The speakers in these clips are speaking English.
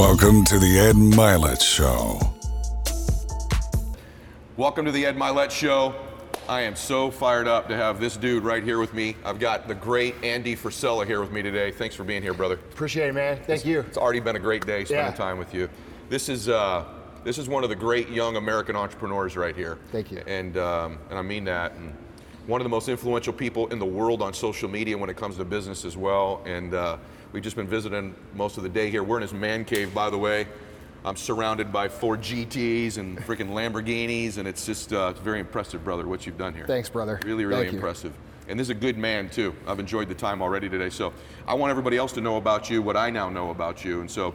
Welcome to the Ed Mylett Show. Welcome to the Ed Mylett Show. I am so fired up to have this dude right here with me. I've got the great Andy Frisella here with me today. Thanks for being here, brother. Appreciate it, man. Thank you. It's already been a great day spending Yeah. time with you. This is uh, this is one of the great young American entrepreneurs right here. Thank you. And um, and I mean that. And one of the most influential people in the world on social media when it comes to business as well. And uh, we've just been visiting most of the day here. We're in his man cave, by the way. I'm surrounded by four GTs and freaking Lamborghinis, and it's just uh, very impressive, brother, what you've done here. Thanks, brother. Really, really Thank you. impressive. And this is a good man too. I've enjoyed the time already today. So I want everybody else to know about you, what I now know about you. And so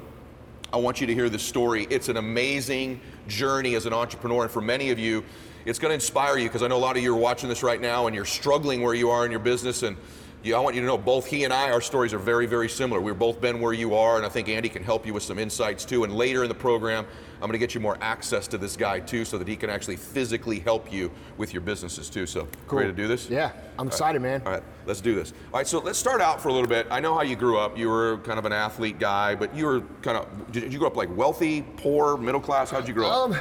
I want you to hear this story. It's an amazing journey as an entrepreneur. And for many of you, it's going to inspire you because I know a lot of you are watching this right now and you're struggling where you are in your business. And you, I want you to know both he and I, our stories are very, very similar. We've both been where you are, and I think Andy can help you with some insights too. And later in the program, I'm going to get you more access to this guy too so that he can actually physically help you with your businesses too. So, Cool. ready to do this? Yeah, I'm excited, man. All right, let's do this. All right, so let's start out for a little bit. I know how you grew up. You were kind of an athlete guy, but you were kind of, did you grow up like wealthy, poor, middle class? How'd you grow up? Um,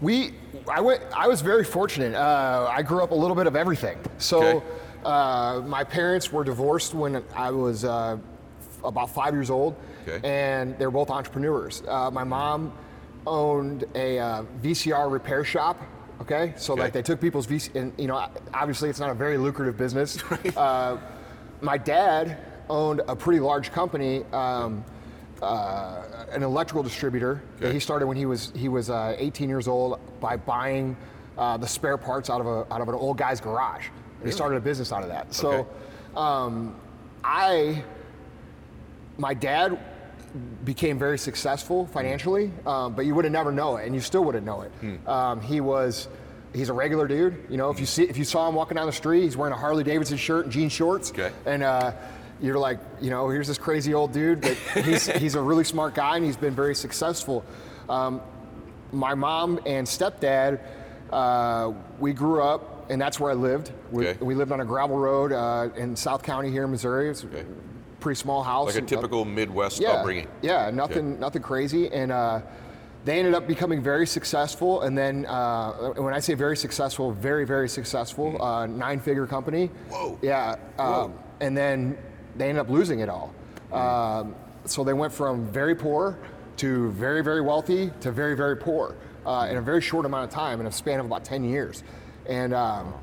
we, I went. I was very fortunate. Uh, I grew up a little bit of everything. So, Okay. Uh, my parents were divorced when I was uh, about five years old, Okay. and they were both entrepreneurs. Uh, my mom owned a uh, VCR repair shop. Okay, so Okay. like they took people's VC, and you know, obviously it's not a very lucrative business. uh, my dad owned a pretty large company. Um, uh, an electrical distributor that he started when he was he was uh, 18 years old by buying uh, the spare parts out of a out of an old guy's garage. And he started a business out of that. So, Okay. um, I my dad became very successful financially, um, but you would have never know it, and you still wouldn't know it. Hmm. Um, he was. He's a regular dude, you know. If you see, if you saw him walking down the street, he's wearing a Harley Davidson shirt and jean shorts, Okay. and uh, you're like, you know, here's this crazy old dude, but he's he's a really smart guy and he's been very successful. Um, my mom and stepdad, uh, we grew up, and that's where I lived. We, Okay. we lived on a gravel road uh, in South County here in Missouri. It's Okay. a pretty small house. like a typical Midwest yeah, upbringing. Yeah, nothing, nothing crazy, and uh, they ended up becoming very successful. And then, uh, when I say very successful, very, very successful, uh, nine-figure company. Mm-hmm. Whoa. Yeah, um, Whoa. and then they ended up losing it all. Um, so they went from very poor to very, very wealthy to very, very poor uh, in a very short amount of time, in a span of about 10 years. And um,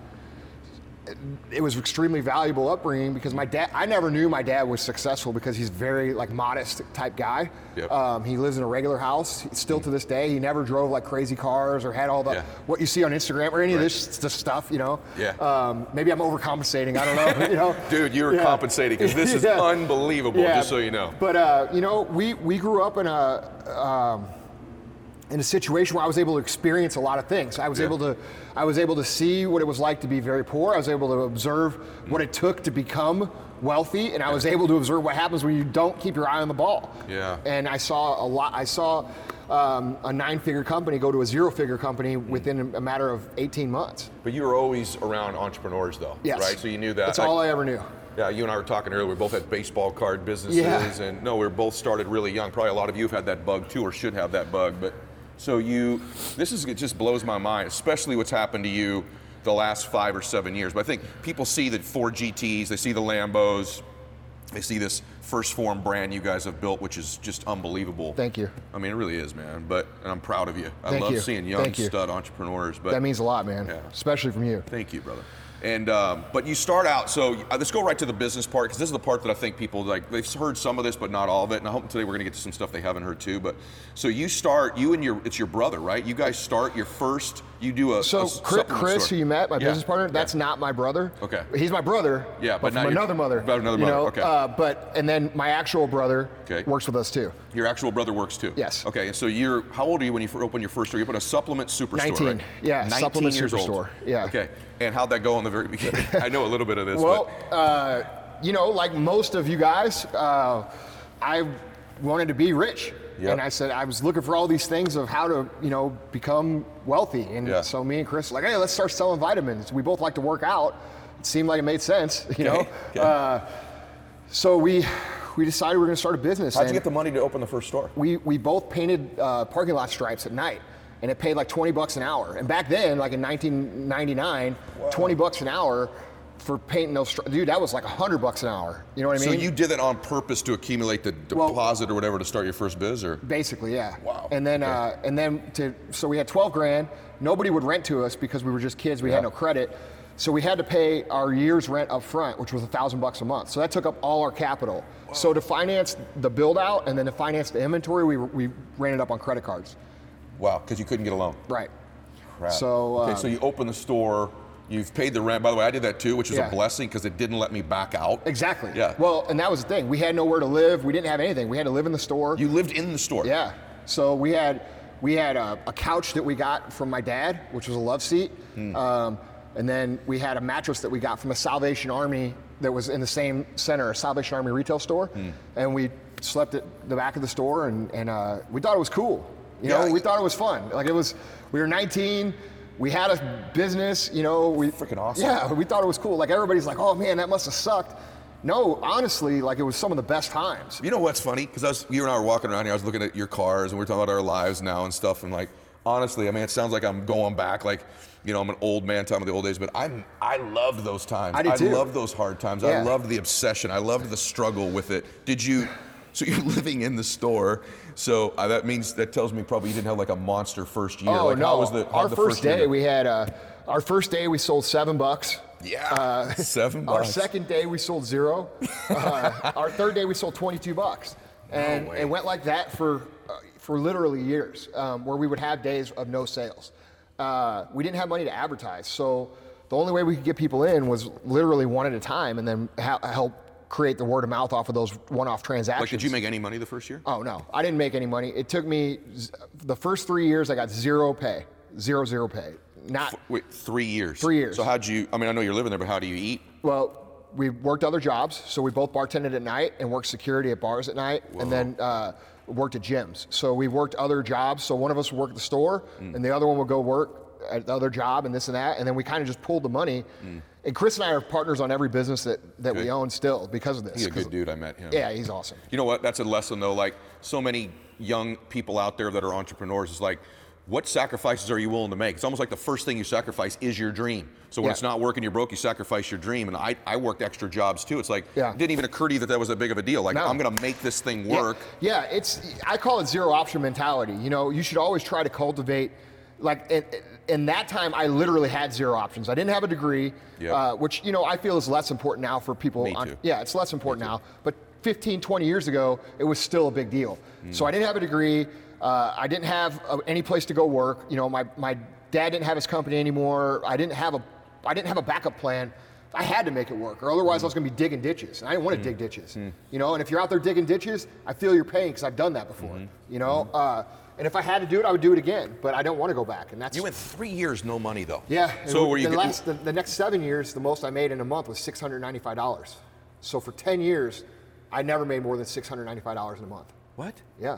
it was extremely valuable upbringing because my dad i never knew my dad was successful because he's very like modest type guy Yep. um, he lives in a regular house still to this day he never drove like crazy cars or had all the Yeah. what you see on instagram or any of this, this stuff you know Yeah. um, maybe i'm overcompensating i don't know you know Dude, you're Yeah. compensating because this is Yeah. unbelievable, just so you know. But uh, you know, we we grew up in a um, in a situation where I was able to experience a lot of things. I was Yeah. able to I was able to see what it was like to be very poor. I was able to observe what it took to become wealthy, and I was able to observe what happens when you don't keep your eye on the ball. Yeah. And I saw a lot. I saw. Um, a nine-figure company go to a zero-figure company within a matter of 18 months. But you were always around entrepreneurs, though, Yes, right? So you knew that. That's Like, all I ever knew. Yeah, you and I were talking earlier. We both had baseball card businesses, Yeah. and no, we were both started really young. Probably a lot of you have had that bug too, or should have that bug. But so you, this is it just blows my mind, especially what's happened to you the last five or seven years. But I think people see the Ford GTS, they see the Lambos, they see this 1st Phorm brand you guys have built, which is just unbelievable. Thank you. I mean, it really is, man. But and I'm proud of you. I Thank love you. seeing young Thank you. stud entrepreneurs. But That means a lot, man. Yeah. Especially from you. Thank you, brother. And um, but you start out. So uh, let's go right to the business part because this is the part that I think people like. They've heard some of this, but not all of it. And I hope today we're going to get to some stuff they haven't heard too. But so you start. You and your it's your brother, right? You guys start your first. You do a So a Chris, Chris who you met, my Yeah, business partner, yeah. that's not my brother. Okay. He's my brother. Yeah, but but, not from another mother. but another you know, okay. Uh, but and then my actual brother Okay. works with us too. Your actual brother works too. Yes. Okay. And so you're how old are you when you open your first store? You open a supplement superstore. 19. Right? Yeah, 19 supplement years old. Yeah. Okay. And how'd that go in the very beginning? I know a little bit of this. Well, uh, you know, like most of you guys, uh, I wanted to be rich. Yep. And I said I was looking for all these things of how to, you know, become wealthy. And Yeah. so me and Chris were like, hey, let's start selling vitamins. We both like to work out. It seemed like it made sense, you Okay, know. okay. Uh, so we we decided we were going to start a business. How'd you get the money to open the first store? we we both painted uh, parking lot stripes at night, and it paid like 20 bucks an hour. And back then, like in 1999, 20 bucks an hour for painting those stripes, dude, that was like a 100 bucks an hour. You know what I mean? So you did that on purpose to accumulate the Well- deposit or whatever to start your first biz, or Basically, yeah. Wow. And then, Okay. uh, and then to so we had 12 grand. Nobody would rent to us because we were just kids. We had no credit. So we had to pay our year's rent up front, which was a thousand bucks a month. So that took up all our capital. So to finance the build out and then to finance the inventory, we, we ran it up on credit cards. wow, because you couldn't get a loan. Right. Crap. So, okay, um, so you open the store. You've paid the rent. By the way, I did that too, which is Yeah. a blessing because it didn't let me back out. Exactly. Yeah. Well, and that was the thing. We had nowhere to live. We didn't have anything. We had to live in the store. You lived in the store. Yeah. So we had we had a, a couch that we got from my dad, which was a love seat, Hmm. um, and then we had a mattress that we got from a Salvation Army that was in the same center, a Salvation Army retail store, Hmm. and we slept at the back of the store, and, and uh, we thought it was cool. You know, Yeah. we thought it was fun. Like it was. We were 19. We had a business. You know, we Freaking awesome. Yeah, we thought it was cool. Like everybody's like, oh man, that must have sucked. No, honestly, like it was some of the best times. You know what's funny? Because I you and I were walking around here. I was looking at your cars, and we are talking about our lives now and stuff. And like, honestly, I mean, it sounds like I'm going back, like, you know, I'm an old man talking about the old days. But I'm, I loved those times. I did too. loved those hard times. I loved the obsession. I loved the struggle with it. Did you? So you're living in the store. So uh, that means that tells me probably you didn't have like a monster first year. Oh like, no! How was the, how our the first, day, we had uh, our first day we sold seven bucks. yeah, seven Our second day we sold zero. Uh, our third day we sold 22 bucks, and way. it went like that for uh, for literally years, um, where we would have days of no sales. Uh, we didn't have money to advertise, so the only way we could get people in was literally one at a time, and then ha- help create the word of mouth off of those one-off transactions. like, did you make any money the first year? Oh no, I didn't make any money. It took me the first three years. I got zero pay, zero zero pay. Not Wait, three years. Three years. So how'd you? I mean, I know you're living there, but how do you eat? well. We worked other jobs, so we both bartended at night and worked security at bars at night, and then uh, worked at gyms. So we worked other jobs. So one of us would work at the store, Mm. and the other one would go work at the other job, and this and that, and then we kind of just pulled the money. And Chris and I are partners on every business that, that we. Own still because of this. He's a good dude. I met him. Yeah, he's awesome. You know what? That's a lesson though. Like so many young people out there that are entrepreneurs is like, what sacrifices are you willing to make? It's almost like the first thing you sacrifice is your dream. So when Yeah. it's not working, you're broke. You sacrifice your dream. And I, I worked extra jobs too. It's like Yeah. it didn't even occur to you that that was that big of a deal. Like No. I'm gonna make this thing work. Yeah, it's I call it zero option mentality. You know, you should always try to cultivate. Like in, in that time, I literally had zero options. I didn't have a degree, Yep. uh, which you know I feel is less important now for people. Me on- too. yeah, it's less important now. But 15, 20 years ago, it was still a big deal. Mm. So I didn't have a degree. Uh, I didn't have uh, any place to go work. You know, my my dad didn't have his company anymore. I didn't have a I didn't have a backup plan. I had to make it work, or otherwise I was going to be digging ditches. And I didn't want to dig ditches. You know, and if you're out there digging ditches, I feel your pain because I've done that before. You know, uh, and if I had to do it, I would do it again. But I don't want to go back. And that's You went three years no money though. yeah. So were you? the, last, the, the next seven years, the most I made in a month was six hundred ninety-five dollars. So for ten years, I never made more than six hundred ninety-five dollars in a month. what? Yeah.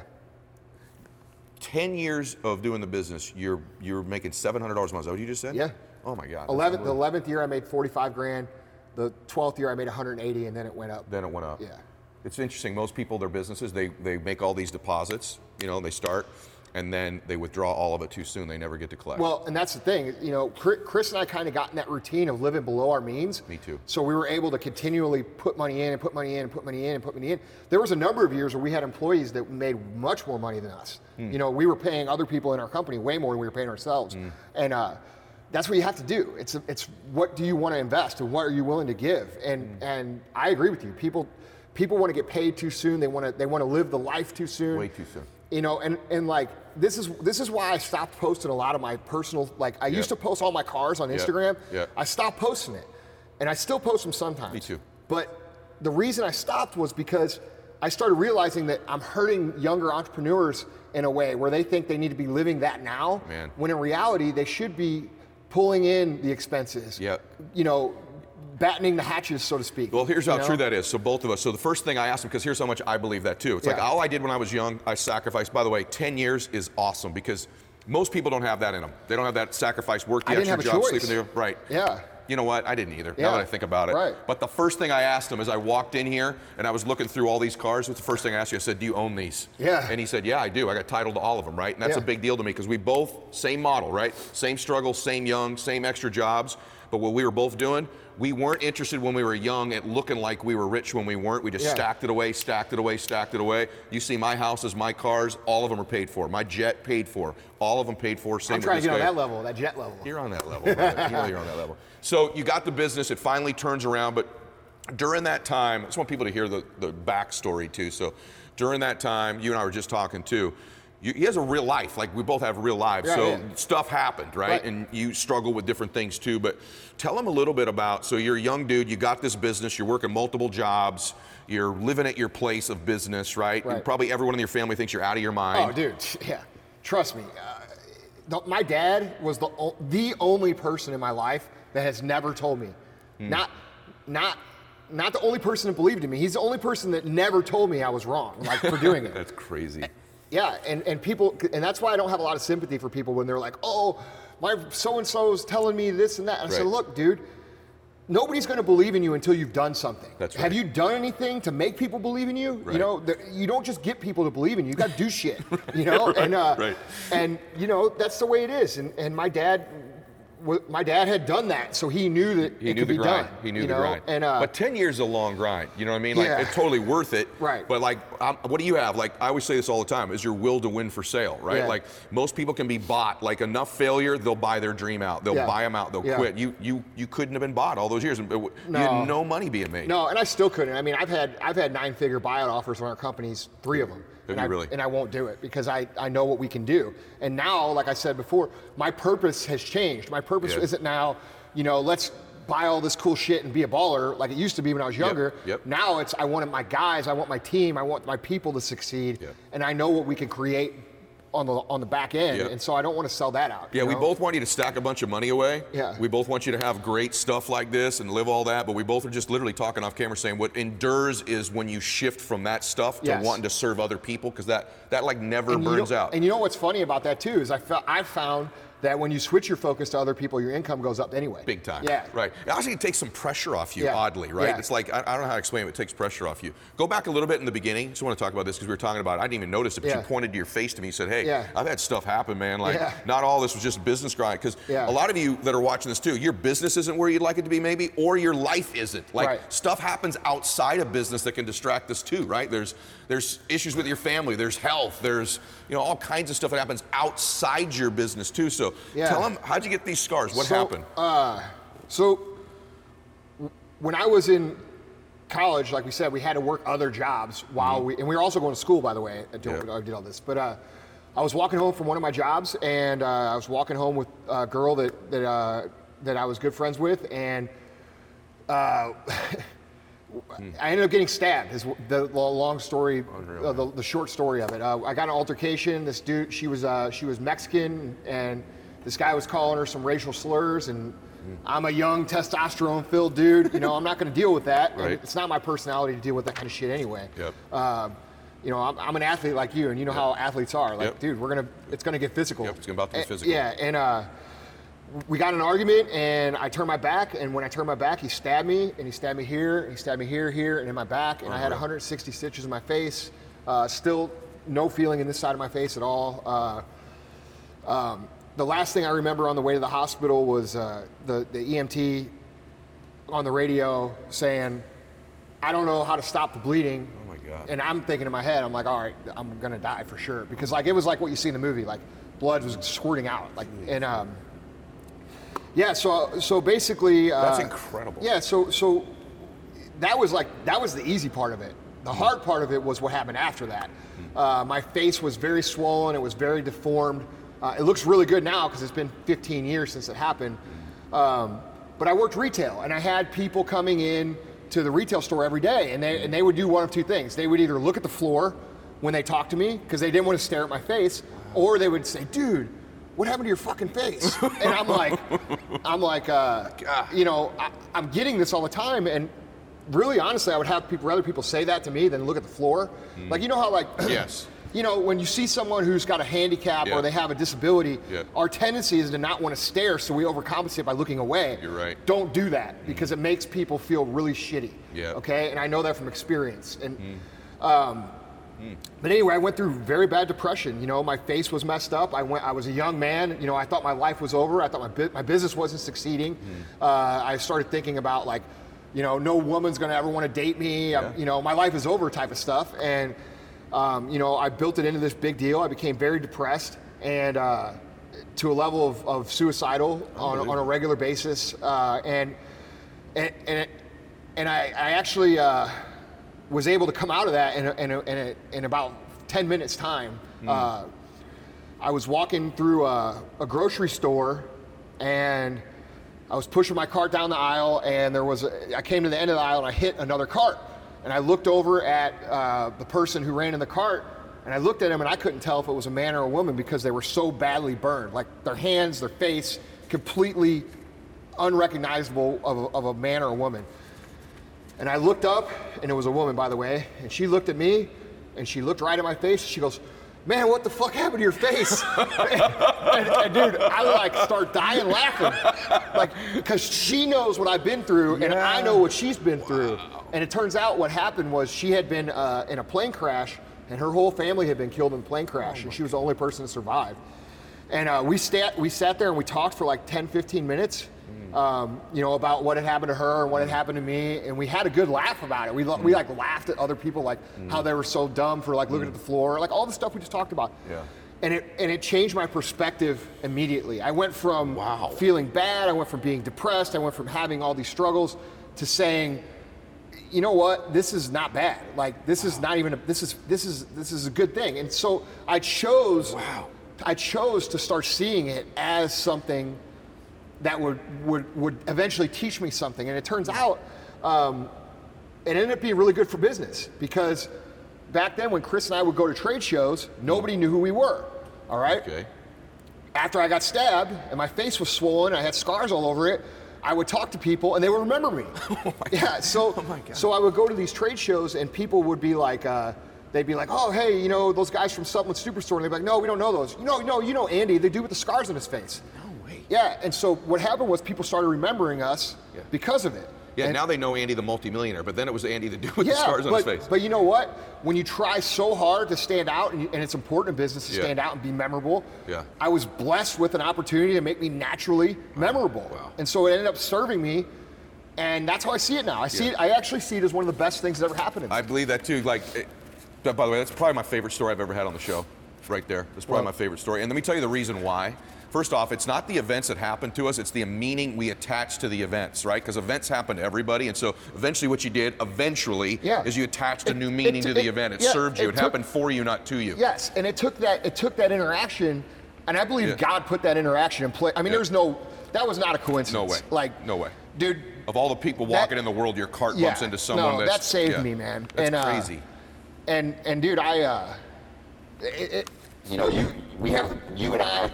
Ten years of doing the business, you're you're making seven hundred dollars a month. Is that what you just said? Yeah. Oh my God. Eleventh, the eleventh year, I made forty-five grand. The twelfth year, I made one hundred eighty, and then it went up. then it went up. Yeah. It's interesting. Most people, their businesses, they they make all these deposits. You know, they start, and then they withdraw all of it too soon. They never get to collect. Well, and that's the thing. You know, Chris and I kind of got in that routine of living below our means. Me too. So we were able to continually put money in and put money in and put money in and put money in. There was a number of years where we had employees that made much more money than us. Hmm. You know, we were paying other people in our company way more than we were paying ourselves. Hmm. And uh, that's what you have to do. It's it's what do you want to invest and what are you willing to give? And Hmm. and I agree with you. People people want to get paid too soon. They want to they want to live the life too soon Way too soon. You know and and like this is this is why i stopped posting a lot of my personal like i used to post all my cars on Yep. instagram Yep. i stopped posting it and i still post them sometimes Me too. but the reason i stopped was because i started realizing that i'm hurting younger entrepreneurs in a way where they think they need to be living that now Man. when in reality they should be pulling in the expenses Yep. you know battening the hatches so to speak Well, here's how know? true that is. So both of us. So the first thing I asked him, because here's how much I believe that too. It's like all I did when I was young, I sacrificed. By the way, 10 years is awesome because most people don't have that in them. They don't have that sacrifice, work the I extra job, sleep in the right. Yeah. you know what? I didn't either. Yeah. Now that I think about it. Right. But the first thing I asked him as I walked in here and I was looking through all these cars, what's the first thing I asked you? I said, "Do you own these?" Yeah. And he said, "Yeah, I do. I got title to all of them, right?" And that's Yeah. a big deal to me because we both same model, right? Same struggle, same young, same extra jobs. But what we were both doing, we weren't interested when we were young at looking like we were rich when we weren't. We just Yeah. stacked it away, stacked it away, stacked it away. You see my houses, my cars, all of them are paid for. My jet paid for. All of them paid for. Same I'm trying to get on that level, that jet level. You're on that level. you know you're on that level. So you got the business. It finally turns around, but during that time, I just want people to hear the, the backstory too. So during that time, you and I were just talking too. You, he has a real life, like we both have real lives. Yeah, so yeah. stuff happened, right? Right. And you struggle with different things too. But tell him a little bit about. So you're a young dude. You got this business. You're working multiple jobs. You're living at your place of business, right? Right. Probably everyone in your family thinks you're out of your mind. Oh, dude, yeah. Trust me. Uh, the, my dad was the the only person in my life that has never told me, Hmm. not not not the only person that believed in me. He's the only person that never told me I was wrong, like for doing it. That's crazy. Yeah, and, and people, and that's why I don't have a lot of sympathy for people when they're like, oh, my so and so's telling me this and that. And I said, look, dude, nobody's going to believe in you until you've done something. That's right. Have you done anything to make people believe in you? Right. You know, the, you don't just get people to believe in you. You got to do shit. You know, and uh, Right. and you know that's the way it is. And and my dad, my dad had done that, so he knew that He it knew could the be grind. done. He knew you the know? grind. And uh, but 10 years is a long grind. You know what I mean? Like, Yeah. it's totally worth it. Right. But, like, um, what do you have? Like, I always say this all the time is your will to win for sale, right? Yeah. Like, most people can be bought. Like, enough failure, they'll buy their dream out. They'll Yeah. buy them out. They'll quit. You, you, you couldn't have been bought all those years. and You No. had no money being made. No, and I still couldn't. I mean, I've had I've had nine figure buyout offers on our companies, three of them. Have and you I, really? And I won't do it because I, I know what we can do. And now, like I said before, my purpose has changed. My purpose Yeah. isn't now, you know, let's buy all this cool shit and be a baller like it used to be when I was younger. yep. Now it's I want my guys, I want my team, I want my people to succeed, Yep. and I know what we can create on the on the back end. And so I don't want to sell that out. Yeah, you we both want you to stack a bunch of money away. Yeah. We both want you to have great stuff like this and live all that, but we both are just literally talking off camera saying what endures is when you shift from that stuff to Yes. wanting to serve other people because that that like never And burns know- out. And you know what's funny about that too is I felt I found that when you switch your focus to other people, your income goes up anyway. Big time. Yeah. Right. It actually takes some pressure off you, Yeah. oddly, right? Yeah. It's like, I, I don't know how to explain it, it takes pressure off you. Go back a little bit in the beginning. Just want to talk about this because we were talking about it. I didn't even notice it, but you pointed to your face to me and said, hey, Yeah. I've had stuff happen, man. Like, Yeah. not all this was just business grind. Because Yeah. a lot of you that are watching this too, your business isn't where you'd like it to be, maybe, or your life isn't. Like, Right. stuff happens outside of business that can distract us too, right? There's there's issues with your family, there's health, there's you know all kinds of stuff that happens outside your business too. So Yeah. tell them, how'd you get these scars? What So, happened? Uh, so when I was in college, like we said, we had to work other jobs while we, and we were also going to school, by the way. I, Mm-hmm. Yeah. I did all this, but uh, I was walking home from one of my jobs, and uh, I was walking home with a girl that that uh, that I was good friends with, and. I ended up getting stabbed. Is the, the long story, uh, the, the short story of it. Uh, I got an altercation. This dude, she was uh, she was Mexican, and this guy was calling her some racial slurs. And I'm a young testosterone-filled dude. You know, I'm not going to deal with that. Right. it's not my personality to deal with that kind of shit anyway. Yep. Um, you know, I'm, I'm an athlete like you, and you know how athletes are. Like, Yep. dude, we're gonna, it's gonna get physical. Yep, it's about to be And- physical. Yeah, and uh, we got an argument and I turned my back and when I turned my back he stabbed me and he stabbed me here and he stabbed me here here and in my back and I had 160 stitches in my face uh, still no feeling in this side of my face at all. Uh, um, the last thing I remember on the way to the hospital was uh, the, the EMT on the radio saying I don't know how to stop the bleeding. Oh my God. and I'm thinking in my head I'm like all right I'm gonna die for sure. Because like it was like what you see in the movie like blood was squirting out like and um, yeah, so so basically, uh, That's incredible. Yeah, so so that was like that was the easy part of it. The hard part of it was what happened after that. Uh, my face was very swollen. It was very deformed. Uh, it looks really good now because it's been 15 years since it happened. Um, but I worked retail, and I had people coming in to the retail store every day, and they and they would do one of two things. They would either look at the floor when they talked to me because they didn't want to stare at my face, or they would say, "Dude." What happened to your fucking face? And I'm like, I'm like, uh, you know, I, I'm getting this all the time, and really, honestly, I would have people, rather people say that to me than look at the floor. Like, you know how like, Mm. Yes. you know, when you see someone who's got a handicap Yeah. or they have a disability, Yeah. our tendency is to not want to stare, so we overcompensate by looking away. You're right. Don't do that because it makes people feel really shitty. Yeah. Okay, and I know that from experience. And Mm. but anyway, I went through very bad depression. You know, my face was messed up. I went. I was a young man. You know, I thought my life was over. I thought my bu- my business wasn't succeeding. Mm. Uh, I started thinking about like, you know, no woman's gonna ever want to date me. Yeah. you know, my life is over type of stuff. And um, you know, I built it into this big deal. I became very depressed and uh, to a level of, of suicidal on, on a regular basis. Uh, and and and, it, and I, I actually uh, was able to come out of that in, a, in, a, in, a, in about 10 minutes time. Uh, I was walking through a, a grocery store and I was pushing my cart down the aisle and there was a, I came to the end of the aisle and I hit another cart. And I looked over at uh, the person who ran in the cart and I looked at him and I couldn't tell if it was a man or a woman because they were so badly burned. Like their hands their face completely unrecognizable of a, of a man or a woman and I looked up, and it was a woman, by the way, and she looked at me, and she looked right at my face. She goes, "Man, what the fuck happened to your face?" and, and dude, I like start dying laughing, like because she knows what I've been through, and I know what she's been through. And it turns out what happened was she had been uh, in a plane crash, and her whole family had been killed in a plane crash, and she was the only person to survive. And uh, we, sat, we sat there and we talked for like 10, 15 minutes, um, you know, about what had happened to her and what had mm-hmm. happened to me. And we had a good laugh about it. We, lo- we mm-hmm. like laughed at other people, like how mm-hmm. they were so dumb for like looking at the floor, like all the stuff we just talked about. Yeah. And it, and it changed my perspective immediately. I went from feeling bad, I went from being depressed, I went from having all these struggles to saying, you know what this is not bad like this is not even a, this is this is this is a good thing and so i chose wow i chose to start seeing it as something that would would would eventually teach me something and it turns out um, it ended up being really good for business because back then when chris and i would go to trade shows nobody knew who we were all right Okay. after I got stabbed and my face was swollen, I had scars all over it. I would talk to people and they would remember me. oh yeah, so so I would go to these trade shows and people would be like, uh, they'd be like, oh hey, you know those guys from Supplement Superstore, and they'd be like, no, we don't know those. You know, no, you know Andy, the dude with the scars on his face. Yeah, and so what happened was people started remembering us Yeah. because of it. Yeah, And- now they know Andy the multimillionaire, but then it was Andy the dude with yeah, the scars on his face. But you know what? When you try so hard to stand out, and, you, and it's important in business to Yeah. stand out and be memorable, Yeah. I was blessed with an opportunity to make me naturally memorable. Wow. And so it ended up serving me, and that's how I see it now. I see Yeah. it. I actually see it as one of the best things that ever happened to me. I believe that too. Like, it, by the way, that's probably my favorite story I've ever had on the show. Right there. That's probably Well- my favorite story. And let me tell you the reason why. First off, it's not the events that happen to us, it's the meaning we attach to the events, right? Because events happen to everybody. And so eventually, what you did eventually Yeah. is you attached a new it meaning t- to the it- event. It yeah, served you. it It, took- happened for you, not to you. Yes, and it took that it took that interaction, and I believe Yeah. God put that interaction in play. I mean, there's no that was not a coincidence. No way. Like No way. dude. Of all the people That- walking in the world, your cart Yeah, bumps into someone no, that's. that saved yeah. me, man. That's And, uh, crazy. And and dude, I uh, it, it, you know, you we have you and I,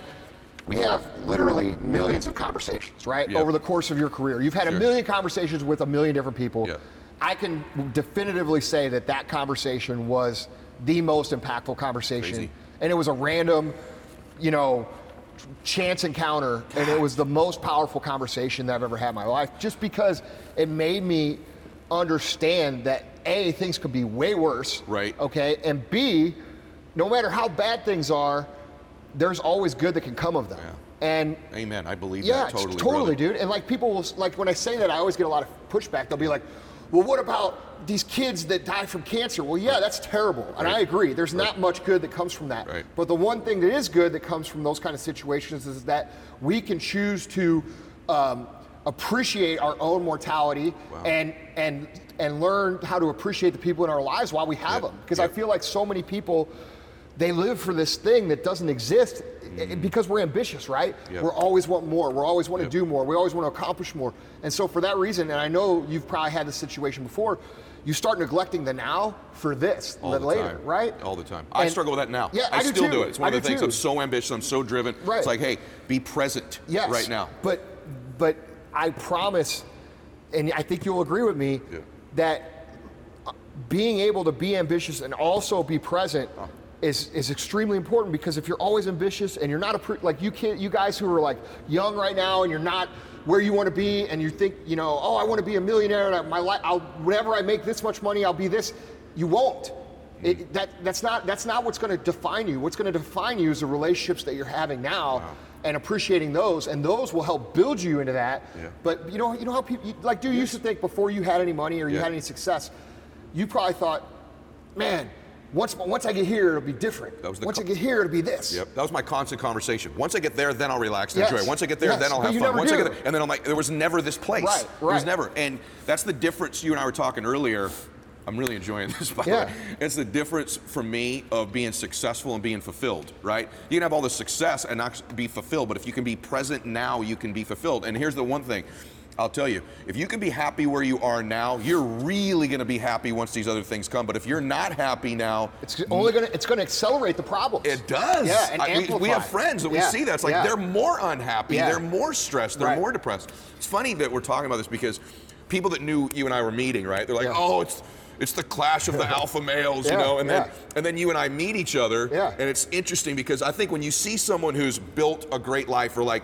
we have literally millions of conversations, right? Yeah. Over the course of your career, you've had a million conversations with a million different people. Yeah. I can definitively say that that conversation was the most impactful conversation, Crazy. and it was a random, you know. Chance encounter, and it was the most powerful conversation that I've ever had in my life. Just because it made me understand that a things could be way worse, Right. Okay, and b, no matter how bad things are, there's always good that can come of them. And Amen. I believe yeah, that totally. totally, brother. dude. And like people will like when I say that, I always get a lot of pushback. They'll be like, "Well, what about these kids that die from cancer?" Well, yeah, that's terrible, and I agree. There's Right. not much good that comes from that. Right. But the one thing that is good that comes from those kind of situations is that we can choose to um, appreciate our own mortality Wow. and and and learn how to appreciate the people in our lives while we have Yep. them. Because I feel like so many people. They live for this thing that doesn't exist eh, because we're ambitious, right? Yep. We're always want more. We're always want Yep. to do more. We always want to accomplish more. And so for that reason, and I know you've probably had this situation before, you start neglecting the now for this All the the later, time. right? All the time. I struggle with that now. Yeah, I, I do still too. do it. It's one I of the things too. I'm so ambitious. I'm so driven. Right. It's like, hey, be present Yes. right now. But but I promise, and I think you'll agree with me Yeah. that uh, being able to be ambitious and also be present is is extremely important because if you're always ambitious and you're not a pre- like you can't you guys who are like young right now and you're not where you want to be and you think you know oh I want to be a millionaire and I, my life I'll whenever I make this much money I'll be this you won't. Hmm. It, that that's not that's not what's going to define you. What's going to define you is the relationships that you're having now and appreciating those and those will help build you into that. Yeah. but you know you know how people like do you used to think before you had any money or you Yeah. had any success you probably thought man once once I get here it'll be different That was the once co- I get here it'll be this Yep, that was my constant conversation. Once I get there, then I'll relax and Yes. enjoy. Once I get there, Yes, then I'll have fun. Once I get there, and then I'm like, there was never this place. Right, right. There was never, and that's the difference. You and I were talking earlier. I'm really enjoying this. By the Yeah. way, it's the difference for me of being successful and being fulfilled. Right? You can have all the success and not be fulfilled, but if you can be present now, you can be fulfilled. And here's the one thing. I'll tell you, if you can be happy where you are now, you're really going to be happy once these other things come. But if you're not happy now, it's only going to it's going to accelerate the problems it does. yeah and I- we- we, have friends that we Yeah, see that. It's like yeah. they're more unhappy, Yeah. they're more stressed, they're Right. more depressed. It's funny that we're talking about this because people that knew you and I were meeting, right? They're like, Yeah. oh, it's it's the clash of the alpha males, you know, and then yeah. and then you and I meet each other, Yeah. and it's interesting because I think when you see someone who's built a great life, or like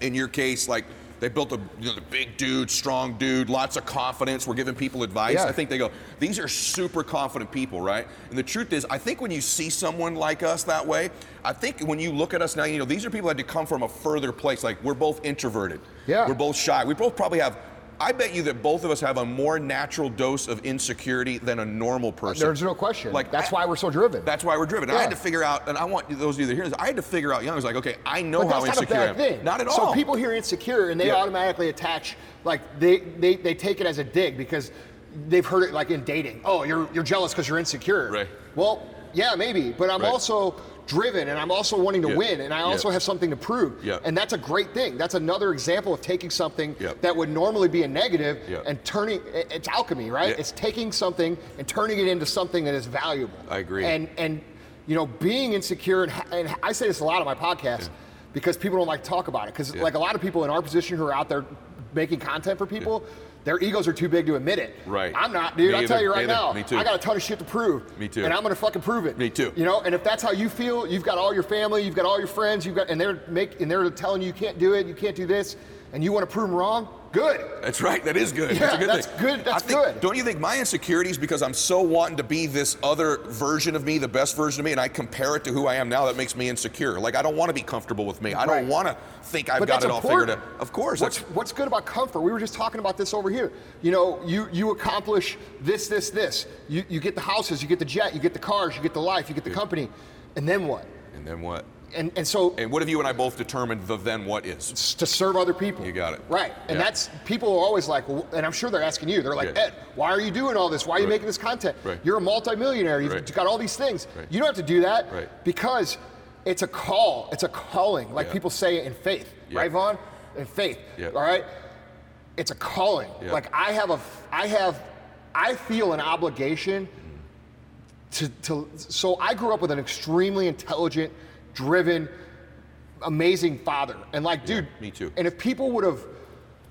in your case, like they built a you know, the big dude, strong dude, lots of confidence. We're giving people advice. Yeah. I think they go, these are super confident people, right? And the truth is, I think when you see someone like us that way, I think when you look at us now, you know, these are people that had to come from a further place. Like we're both introverted. Yeah. We're both shy. We both probably have. I bet you that both of us have a more natural dose of insecurity than a normal uh, person. there's no question Like that's I- why we're so driven That's why we're driven. And I had to figure out, and I want those of you that hear this, I had to figure out young. I was like, okay, I know but how that's not a insecure I bad am. thing. Not at all. so people hear insecure and they Yeah. automatically attach like they, they they take it as a dig because they've heard it like in dating. Oh, you're you're jealous because you're insecure. Right. Well, yeah, maybe, but I'm Right. also driven and I'm also wanting to Yeah. win and I Yeah. also have something to prove. Yeah. And that's a great thing. That's another example of taking something Yeah. that would normally be a negative Yeah. and turning it's alchemy, right? Yeah. It's taking something and turning it into something that is valuable. I agree. And and you know, being insecure and, and I say this a lot on my podcast because people don't like to talk about it because Yeah. like a lot of people in our position who are out there making content for people their egos are too big to admit it Right. i'm not dude Me i'll tell you right Me either. now Me too. i got a ton of shit to prove Me too. and i'm gonna fucking prove it Me too. you know and if that's how you feel you've got all your family you've got all your friends you've got and they're make and they're telling you you can't do it you can't do this and you want to prove them wrong good That's right. That is good. Yeah, that's a good that's thing. good, that's think, good. Don't you think my insecurity is because I'm so wanting to be this other version of me, the best version of me, and I compare it to who I am now? That makes me insecure. Like I don't want to be comfortable with me. I don't Right. want to think I've But got it all important. figured out. Of course. What's, what's good about comfort? We were just talking about this over here. You know, you you accomplish this, this, this. You you get the houses, you get the jet, you get the cars, you get the life, you get the company, and then what? and then what? And and so And what have you and I both determined the then what is? to serve other people. You got it. Right. And Yeah. that's people are always like, well, and I'm sure they're asking you. They're like, Yeah. Ed, why are you doing all this? Why are you Right. making this content? Right. You're a multimillionaire. You've Right. got all these things. You don't have to do that because it's a call. It's a calling, like Yeah. people say in faith, right, Vaughn? In faith. All right. It's a calling. Like I have a, I have, I feel an obligation to, to so I grew up with an extremely intelligent, driven, amazing father. And like, dude, me too. And if people would have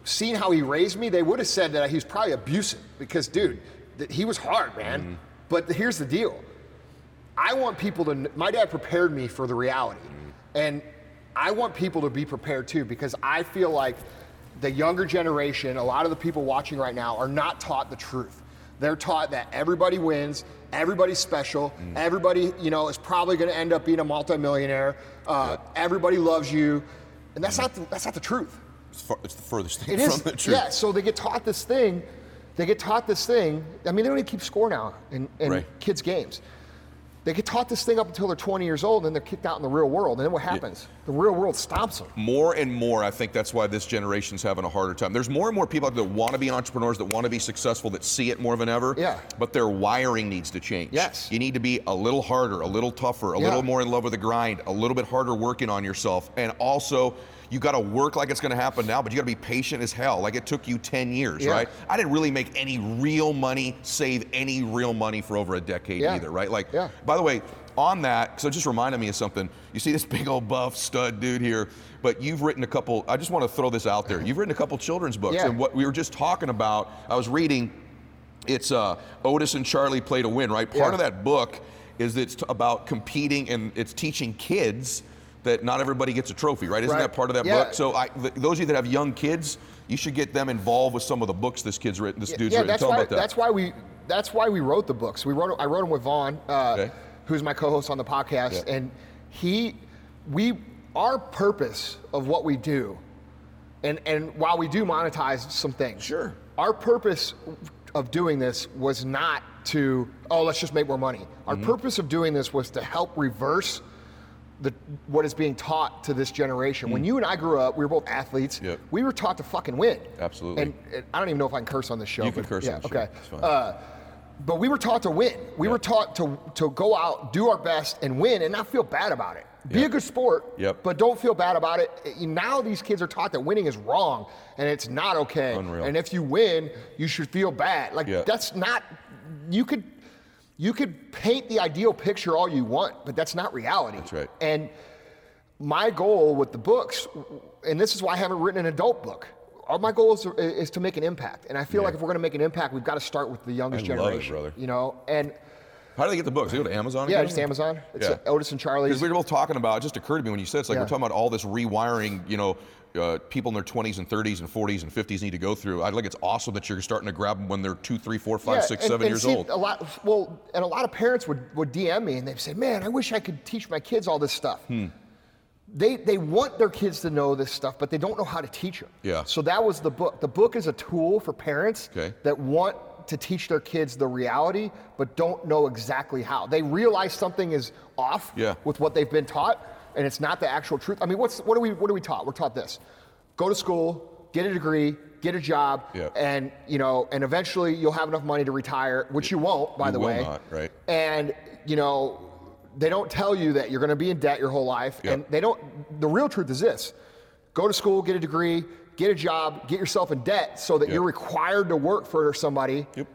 seen how he raised me, they would have said that he was probably abusive because, dude, that he was hard, man. Mm-hmm. But here's the deal. I want people to. My dad prepared me for the reality, Mm-hmm. and I want people to be prepared too because I feel like the younger generation, a lot of the people watching right now, are not taught the truth. They're taught that everybody wins, everybody's special, Mm. everybody, you know, is probably going to end up being a multimillionaire. Uh, Everybody loves you, and that's not the, that's not the truth. It's, far, it's the furthest thing It from is, the truth. yeah. So they get taught this thing. They get taught this thing. I mean, they don't even keep score now in, in Right. kids' games. They get taught this thing up until they're 20 years old, and then they're kicked out in the real world. And then what happens? The real world stomps them. more and more, I think that's why this generation's having a harder time. There's more and more people out there that want to be entrepreneurs, that want to be successful, that see it more than ever. Yeah. But their wiring needs to change. Yes. You need to be a little harder, a little tougher, a Yeah. little more in love with the grind, a little bit harder working on yourself. And also, you got to work like it's going to happen now, but you got to be patient as hell. Like it took you 10 years, Yeah. right? I didn't really make any real money, save any real money for over a decade Yeah. either, right? Like, Yeah. by the way, on that, so it just reminded me of something. You see this big old buff stud dude here, but you've written a couple. I just want to throw this out there. You've written a couple children's books, Yeah. and what we were just talking about. I was reading. It's uh, Otis and Charlie play to win, right? Part Yeah. of that book is it's t- about competing and it's teaching kids that not everybody gets a trophy, right? Isn't Right. that part of that Yeah. book? So I, th- those of you that have young kids, you should get them involved with some of the books this kid's written. This dude's yeah, written. Tell why. about that. That's why we. That's why we wrote the books. We wrote. I wrote them with Vaughn, uh, Okay. who's my co-host on the podcast, Yeah. and he, we, our purpose of what we do, and and while we do monetize some things, Sure. our purpose of doing this was not to oh let's just make more money. Our Mm-hmm. purpose of doing this was to help reverse the what is being taught to this generation. When you and I grew up, we were both athletes. Mm. Yep. We were taught to fucking win. Absolutely. And, and I don't even know if I can curse on this show. You can but curse on yeah. Okay. Uh, but we were taught to win. We were taught to to go out, do our best, and win, and not feel bad about it. Be Yep. a good sport, Yep. but don't feel bad about it. Now these kids are taught that winning is wrong and it's not okay. Unreal. And if you win, you should feel bad. Like that's not. You could you could paint the ideal picture all you want, but that's not reality. That's right. And my goal with the books, and this is why I haven't written an adult book. My goal is, is to make an impact, and I feel Yeah. like if we're going to make an impact, we've got to start with the youngest I it, generation, brother. You know, and How do they get the books? They go to Amazon? yeah, just Amazon. It's Yeah. Otis and Charlie. Because we were both talking about, it just occurred to me when you said it's like Yeah. we're talking about all this rewiring, you know, uh, people in their 20s and 30s and 40s and 50s need to go through. I think it's awesome that you're starting to grab them when they're two, three, four, five, Yeah, six, and- seven and years see, old. A lot, well, and a lot of parents would, would DM me and they'd say, "Man, I wish I could teach my kids all this stuff." Hmm. They they want their kids to know this stuff, but they don't know how to teach them. Yeah. So that was the book. The book is a tool for parents Okay. that want to teach their kids the reality, but don't know exactly how. They realize something is off Yeah. with what they've been taught, and it's not the actual truth. I mean, what's what are we what are we taught? We're taught this: go to school, get a degree, get a job, and you know, and eventually you'll have enough money to retire, which you won't, by You the will way. not, right. And you know, they don't tell you that you're going to be in debt your whole life, Yep. and they don't. The real truth is this: go to school, get a degree, get a job, get yourself in debt, so that Yep. you're required to work for somebody Yep.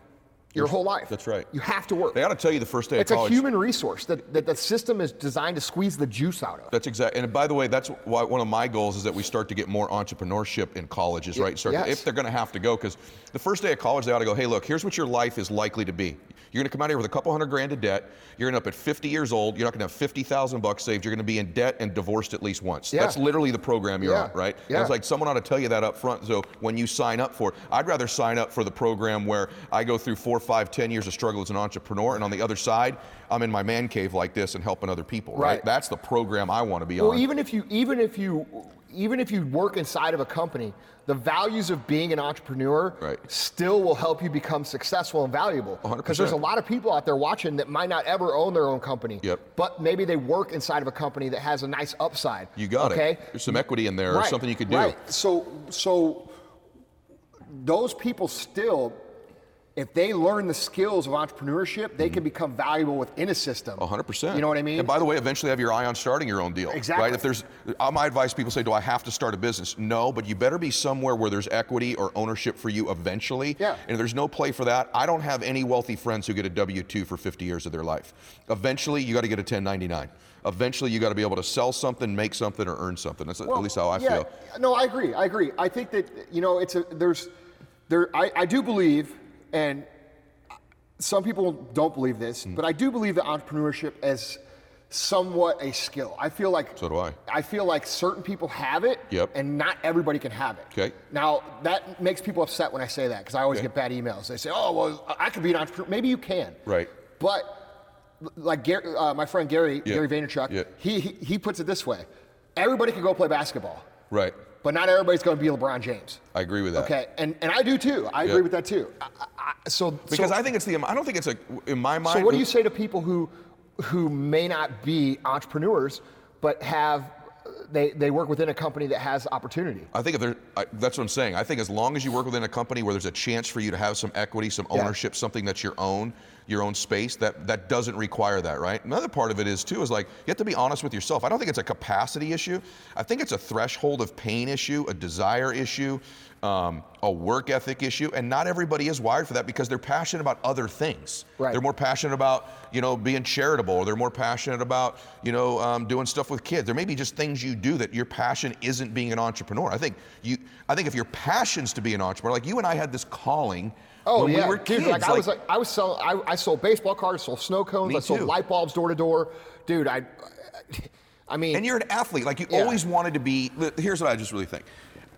Your whole life. That's right. You have to work. They ought to tell you the first day it's of a human resource that, that the system is designed to squeeze the juice out of. That's exactly. And by the way, that's why one of my goals is that we start to get more entrepreneurship in colleges, right? Start to- yes. if they're going to have to go, because the first day of college, they ought to go. Hey, look, here's what your life is likely to be. You're going to come out here with a couple hundred grand in debt. You're going to up at 50 years old. You're not going to have 50,000 bucks saved. You're going to be in debt and divorced at least once. Yeah. That's literally the program you're Yeah. on, right? And Yeah. it's like someone ought to tell you that up front. So when you sign up for it, I'd rather sign up for the program where I go through four, five, ten years of struggle as an entrepreneur, and on the other side, I'm in my man cave like this and helping other people, right? Right. That's the program I want to be Well, on. even if you even if you even if you work inside of a company, the values of being an entrepreneur Right. still will help you become successful and valuable. Because there's a lot of people out there watching that might not ever own their own company. Yep. But maybe they work inside of a company that has a nice upside. You got okay? it. There's some equity in there or something you could do. Right. So so those people still if they learn the skills of entrepreneurship, they can become valuable within a system. 100%. You know what I mean? And by the way, eventually have your eye on starting your own deal. Exactly. Right? If there's, uh, my advice, people say, do I have to start a business? No, but you better be somewhere where there's equity or ownership for you eventually. Yeah. And if there's no play for that, I don't have any wealthy friends who get a W-2 for 50 years of their life. Eventually, you got to get a 1099. Eventually, you got to be able to sell something, make something, or earn something. That's at least how I yeah, feel. No, I agree. I agree. I think that you know it's a there's there I, I do believe and some people don't believe this, Hmm. but I do believe that entrepreneurship is somewhat a skill. I feel like So do I. I feel like certain people have it, Yep. and not everybody can have it. Okay. Now that makes people upset when I say that because I always Okay. get bad emails. They say, "Oh, well, I could be an entrepreneur." Maybe you can. Right. But like Gary, uh, my friend Gary, Yeah. Gary Vaynerchuk, Yeah. he, he he puts it this way: everybody can go play basketball, Right. But not everybody's going to be LeBron James. I agree with that. Okay, and and I do too. I Yeah. agree with that too. I, I, so Because so, I think it's the, I don't think it's a, in my mind. so what do you say to people who who may not be entrepreneurs but have they they work within a company that has opportunity? I think if there, I, that's what I'm saying. I think as long as you work within a company where there's a chance for you to have some equity, some Yeah. ownership, something that's your own, your own space, that that doesn't require that, right? Another part of it is too is like you have to be honest with yourself. I don't think it's a capacity issue. I think it's a threshold of pain issue, a desire issue, um, a work ethic issue, and not everybody is wired for that because they're passionate about other things. Right. They're more passionate about you know being charitable, or they're more passionate about you know um, doing stuff with kids. There may be just things you do that your passion isn't being an entrepreneur. I think you. I think if your passion's to be an entrepreneur, like you and I had this calling Oh when yeah, we were dude. kids. like, I was like, I was selling. I, I sold baseball cards, sold snow cones, I sold too. light bulbs door to door, dude. I, I mean, And you're an athlete. Like you Yeah. always wanted to be. Here's what I just really think.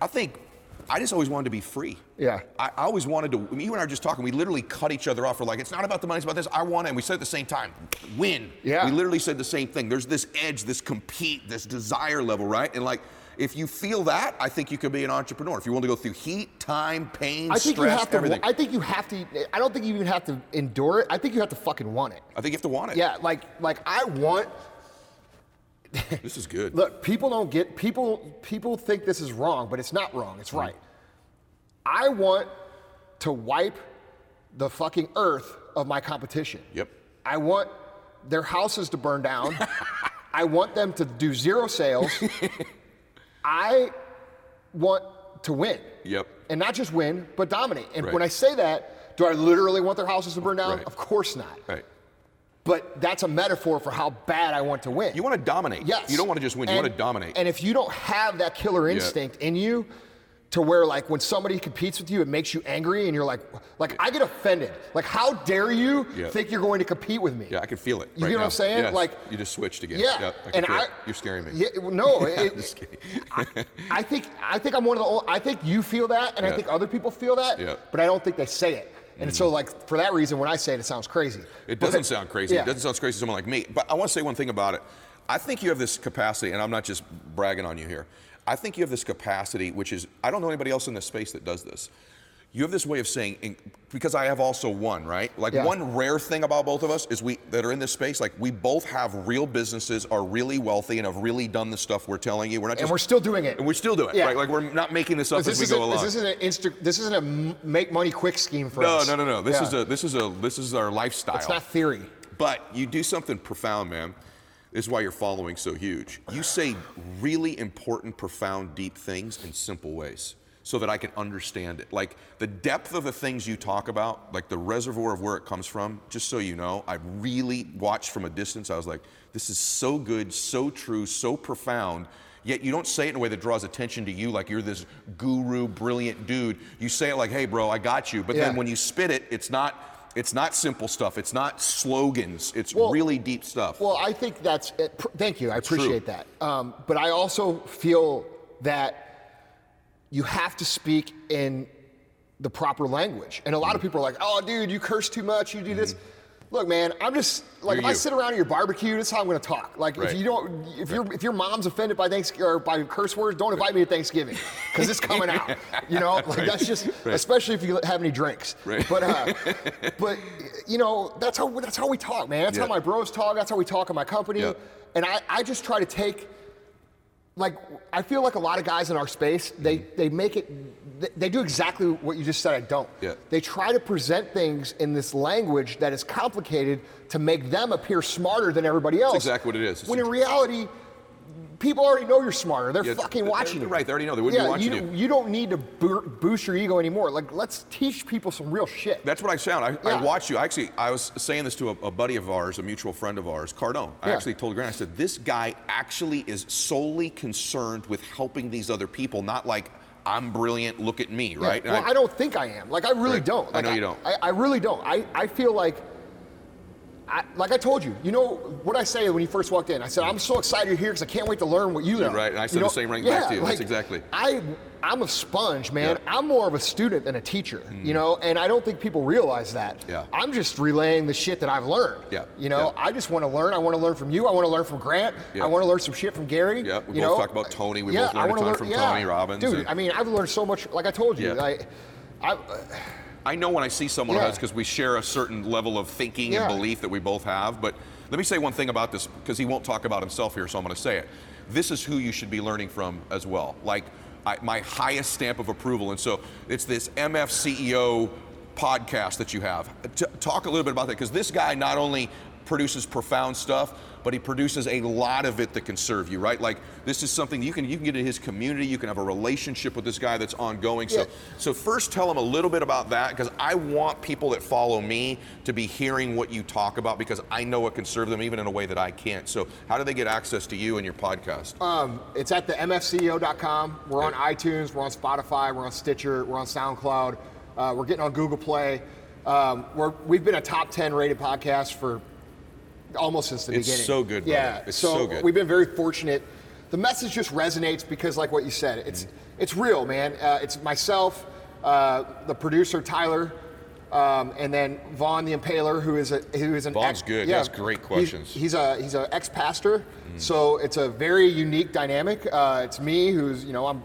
I think I just always wanted to be free. Yeah. I, I always wanted to. I mean, you and I were just talking. We literally cut each other off. We're like, it's not about the money. It's about this. I want it. And we said at the same time, win. Yeah. We literally said the same thing. There's this edge, this compete, this desire level, right? And like. If you feel that, I think you could be an entrepreneur. If you want to go through heat, time, pain, I think stress, you have to. everything. I think you have to. I don't think you even have to endure it. I think you have to fucking want it. I think you have to want it. Yeah, like like I want. This is good. Look, people don't get people. People think this is wrong, but it's not wrong. It's mm-hmm. right. I want to wipe the fucking earth of my competition. Yep. I want their houses to burn down. I want them to do zero sales. I want to win. Yep. And not just win, but dominate. And Right. when I say that, do I literally want their houses to burn down? Right. Of course not. Right. But that's a metaphor for how bad I want to win. You want to dominate. Yes. You don't want to just win. you want to dominate. And if you don't have that killer instinct in you, to where like when somebody competes with you, it makes you angry, and you're like, like I get offended. Like, how dare you Yeah. think you're going to compete with me? yeah, I can feel it. You right get what. I'm saying? Yes. Like- you just switched again. Yeah, Yep, I and I, it. You're scaring me. Yeah, no, it, Just kidding. I, I think I think I'm one of the. ol- I think you feel that, and Yeah. I think other people feel that. Yeah. Mm-hmm. But I don't think they say it. And so, like for that reason, when I say it, it sounds crazy. It doesn't sound crazy. Yeah. It doesn't sound crazy to someone like me. But I want to say one thing about it. I think you have this capacity, and I'm not just bragging on you here. I think you have this capacity, which is I don't know anybody else in this space that does this. You have this way of saying, because I have also one, right? Like Yeah. one rare thing about both of us is we that are in this space, like we both have real businesses, are really wealthy, and have really done the stuff we're telling you. We're not And we're still doing it. and we're still do it. Yeah. Right? Like we're not making this up as we go along. this isn't an insta, This isn't a make money quick scheme for no, us. No, no, no, no. This Yeah. is a this is a this is our lifestyle. It's not theory. But you do something profound, man. This is why your following so huge. You say really important, profound, deep things in simple ways so that I can understand it. Like the depth of the things you talk about, like the reservoir of where it comes from, just so you know, I really watched from a distance. I was like, this is so good, so true, so profound. Yet you don't say it in a way that draws attention to you like you're this guru, brilliant dude. You say it like, hey, bro, I got you. But Yeah. then when you spit it, it's not. It's not simple stuff. It's not slogans. It's Well- really deep stuff. Well, I think that's. It. Thank you. I true. appreciate that. Um, but I also feel that you have to speak in the proper language. And a lot of people are like, "Oh, dude, you curse too much. You do this." Look, man, I'm just like You're if I sit around at your barbecue, that's how I'm going to talk. Like Right. if you don't, if your if your mom's offended by Thanksgiving or by curse words, don't invite me to Thanksgiving because it's coming out. You know, like that's just, especially if you have any drinks. Right. But uh, but you know, that's how that's how we talk, man. That's Yeah. how my bros talk. That's how we talk in my company. Yeah. And I, I just try to take like I feel like a lot of guys in our space, they mm-hmm. they make it they, they do exactly what you just said I don't. Yeah. They try to present things in this language that is complicated to make them appear smarter than everybody else. That's exactly what it is. When in reality, people already know you're smarter. They're Yeah, fucking watching you. right, they already know. They wouldn't be watching you. you. You don't need to boo- boost your ego anymore. Like let's teach people some real shit. That's what I sound. I, I Yeah. watched you. I actually, I was saying this to a, a buddy of ours, a mutual friend of ours, Cardone. I Yeah. actually told Grant, I said, this guy actually is solely concerned with helping these other people, not like, I'm brilliant, look at me, right? Well, I, don't think I am. Like I really Right. don't. I know you don't. I, I really don't. I, I feel like, I, like I told you, you know what I say when you first walked in? I said, I'm so excited you're here because I can't wait to learn what you know. right, and I said You the same right yeah, back to you. That's exactly. I, I'm a sponge, man. Yeah. I'm more of a student than a teacher, hmm. you know, and I don't think people realize that. Yeah. I'm just relaying the shit that I've learned. Yeah, You know, yeah. I just want to learn. I want to learn from you. I want to learn from Grant. Yeah. I want to learn some shit from Gary. Yeah, we you both know? talked about Tony. We yeah, both learned a ton learn- from. Tony Robbins Dude, and- I mean, I've learned so much. Like I told you, Yeah. I, I, I know when I see someone Yeah. else because we share a certain level of thinking Yeah. and belief that we both have. But let me say one thing about this because he won't talk about himself here, so I'm going to say it. This is who you should be learning from as well. Like I, my highest stamp of approval, and so it's this MF CEO podcast that you have. T- talk a little bit about that because this guy not only produces profound stuff, but he produces a lot of it that can serve you, right? Like this is something you can you can get in his community, you can have a relationship with this guy that's ongoing. So Yeah. so first tell them a little bit about that because I want people that follow me to be hearing what you talk about because I know it can serve them even in a way that I can't. So how do they get access to you and your podcast? Um, it's at the mfceo.com. We're on iTunes, we're on Spotify, we're on Stitcher, we're on SoundCloud. Uh, we're getting on Google Play. Um, we're, we've been a top 10 rated podcast for almost since the It's beginning. so good, brother. Yeah, It's so, so good. we've been very fortunate. The message just resonates because, like what you said, it's Mm-hmm. it's real, man. Uh, it's myself, uh, the producer Tyler, um, and then Vaughn the Impaler, who is a who is an Vaughn's ex- good. He has great questions. He's, a he's an ex pastor, so it's a very unique dynamic. Uh, it's me who's you know I'm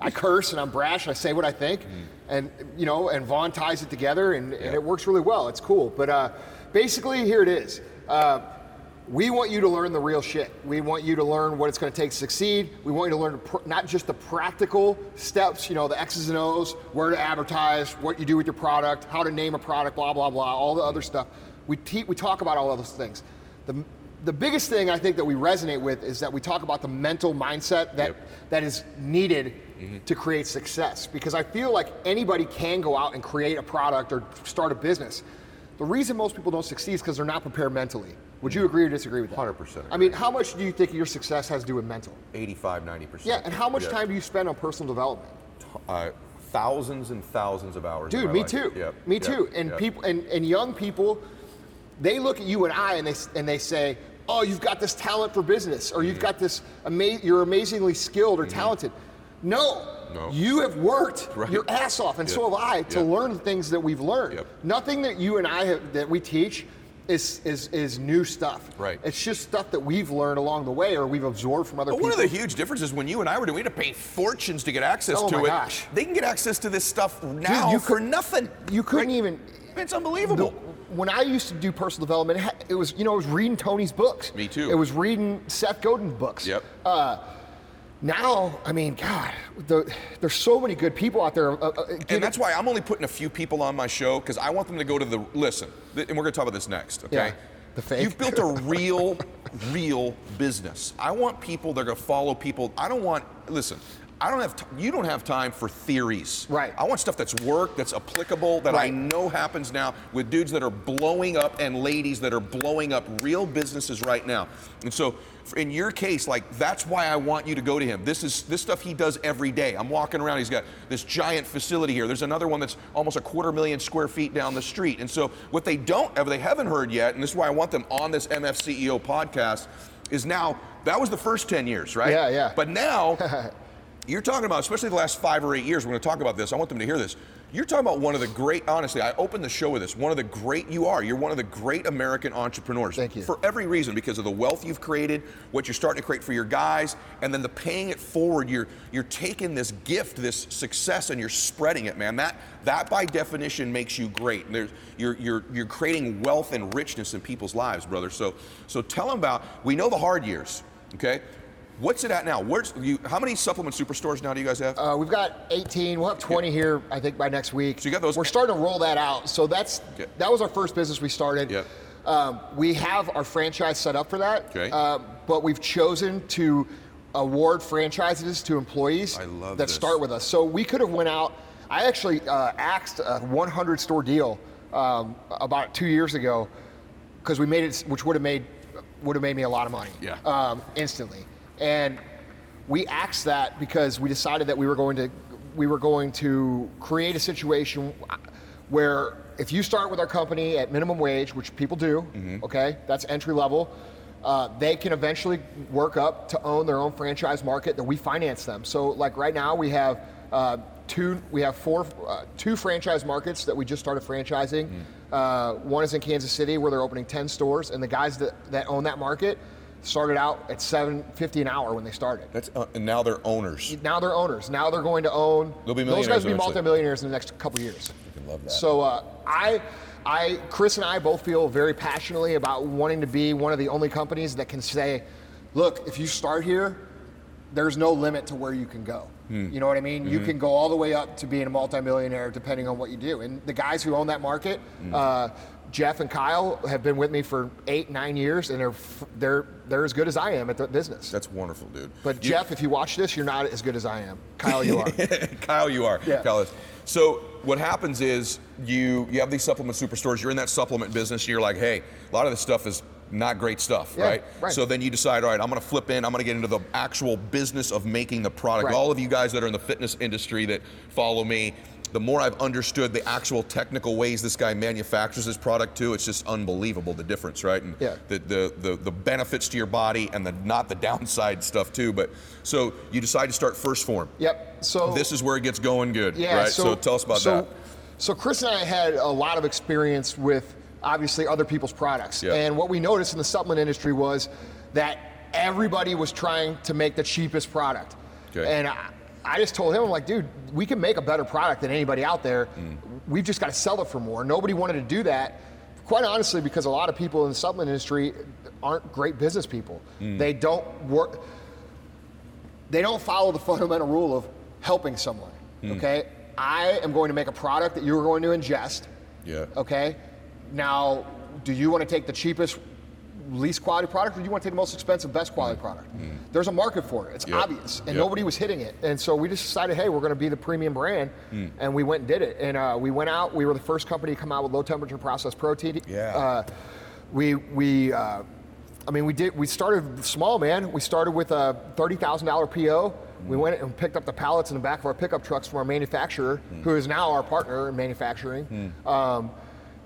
I curse and I'm brash and I say what I think, and you know and Vaughn ties it together and, and it works really well. It's cool, but uh, basically here it is. Uh, we want you to learn the real shit. We want you to learn what it's going to take to succeed. We want you to learn pr- not just the practical steps, you know, the X's and O's, where to advertise, what you do with your product, how to name a product, blah blah blah, all the other stuff. We te- we talk about all of those things. The the biggest thing I think that we resonate with is that we talk about the mental mindset that Yep. that is needed to create success. Because I feel like anybody can go out and create a product or start a business. The reason most people don't succeed is because they're not prepared mentally. Would you agree or disagree with that? 100% I mean, how much do you think your success has to do with mental? 85, 90%. Yeah, and how much Yeah. time do you spend on personal development? Uh, thousands and thousands of hours. Dude, me life. too. Yep, Me yep, too. And yep. people and, and young people, they look at you and I and they and they say, "Oh, you've got this talent for business, or Mm-hmm. you've got this ama- you're amazingly skilled or talented." No. No. You have worked Right. your ass off, and so have I, to learn the things that we've learned. Yep. Nothing that you and I have that we teach is is is new stuff. Right. It's just stuff that we've learned along the way or we've absorbed from other But people. one of the huge differences when you and I were doing, we had to pay fortunes to get access Oh to my it. gosh. They can get access to this stuff now you for could- nothing. you couldn't even It's unbelievable. The- when I used to do personal development, it it was you know it was reading Tony's books. Me too. It was reading Seth Godin's books. Yep. Uh, now, I mean, God, the, there's so many good people out there. Uh, uh, and that's why I'm only putting a few people on my show because I want them to go to the listen. th- And we're going to talk about this next. Okay. Yeah, the fake. You've built a real, real business. I want people that are going to follow people. I don't want. Listen. I don't have. T- you don't have time for theories. Right. I want stuff that's work, that's applicable, that I know happens now with dudes that are blowing up and ladies that are blowing up real businesses right now. And so, in your case, like that's why I want you to go to him. This is this stuff he does every day. I'm walking around. He's got this giant facility here. There's another one that's almost a quarter million square feet down the street. And so, what they don't, ever they haven't heard yet, and this is why I want them on this MF CEO podcast, is now that was the first 10 years, right? Yeah, yeah. But now. You're talking about, especially the last five or eight years, we're going to talk about this. I want them to hear this. You're talking about one of the great, honestly, I opened the show with this. One of the great, you are, you're one of the great American entrepreneurs. Thank you. For every reason, because of the wealth you've created, what you're starting to create for your guys, and then the paying it forward. You're, you're taking this gift, this success, and you're spreading it, man. That, that by definition makes you great. You're, you're, you're creating wealth and richness in people's lives, brother. So, so tell them about, we know the hard years, okay? What's it at now? Where's you? How many supplement superstores now do you guys have? Uh, we've got 18. We'll have 20 here, I think, by next week. So you got those- We're starting to roll that out. So that's Yeah. that was our first business we started. Yeah. Um, we have our franchise set up for that. Okay. Uh, but we've chosen to award franchises to employees that this. start with us. So we could have went out. I actually uh, axed a 100 store deal um, about two years ago because we made it, which would have made would have made me a lot of money. Yeah. Um, instantly, and we axed that because we decided that we were going to we were going to create a situation where if you start with our company at minimum wage, which people do, okay, that's entry level. Uh, they can eventually work up to own their own franchise market that we finance them. So, like right now, we have uh, two, we have four, uh, two franchise markets that we just started franchising. Uh, one is in Kansas City, where they're opening 10 stores, and the guys that, that own that market started out at 750 an hour when they started. That's uh, and now they're owners. Now they're owners. Now they're going to own. They'll be those guys will be eventually. multimillionaires in the next couple years. Freaking love that. So uh, I, I, Chris and I both feel very passionately about wanting to be one of the only companies that can say, look, if you start here, there's no limit to where you can go. Hmm. You know what I mean? Mm-hmm. You can go all the way up to being a multimillionaire depending on what you do. And the guys who own that market, Hmm. uh, Jeff and Kyle, have been with me for eight, nine years, and they're they're they're as good as I am at the business. That's wonderful, dude. But You- Jeff, if you watch this, you're not as good as I am. Kyle, you are. Kyle, you are. Yeah. Kyle is. So what happens is you you have these supplement superstores. You're in that supplement business. And you're like, hey, a lot of this stuff is not great stuff, Yeah, right? right. So then you decide, all right, I'm going to flip in. I'm going to get into the actual business of making the product. Right. All of you guys that are in the fitness industry that follow me, the more I've understood the actual technical ways this guy manufactures his product too, it's just unbelievable the difference, right? And Yeah. the, the, the, the benefits to your body and the not the downside stuff too. But so you decide to start 1st Phorm. Yep. So This is where it gets going good, Yeah. right? So, tell us about so, that. So Chris and I had a lot of experience with obviously other people's products, Yeah. and what we noticed in the supplement industry was that everybody was trying to make the cheapest product. Okay. And I, I just told him, I'm like, dude, we can make a better product than anybody out there. Mm. We've just got to sell it for more. Nobody wanted to do that. Quite honestly, because a lot of people in the supplement industry aren't great business people. Mm. They don't work they don't follow the fundamental rule of helping someone. Hmm. Okay, I am going to make a product that you're going to ingest. Yeah. Okay, now do you want to take the cheapest, least quality product, or do you want to take the most expensive, best quality product? There's a market for it. It's. Yeah. obvious, and Yeah. nobody was hitting it. And so we just decided, hey, we're going to be the premium brand, Hmm. and we went and did it. And uh, we went out. We were the first company to come out with low temperature processed protein. Yeah. Uh, we we. Uh, I mean, we did. We started small, man. We started with a thirty thousand dollar PO. We went and picked up the pallets in the back of our pickup trucks from our manufacturer, who is now our partner in manufacturing. Um,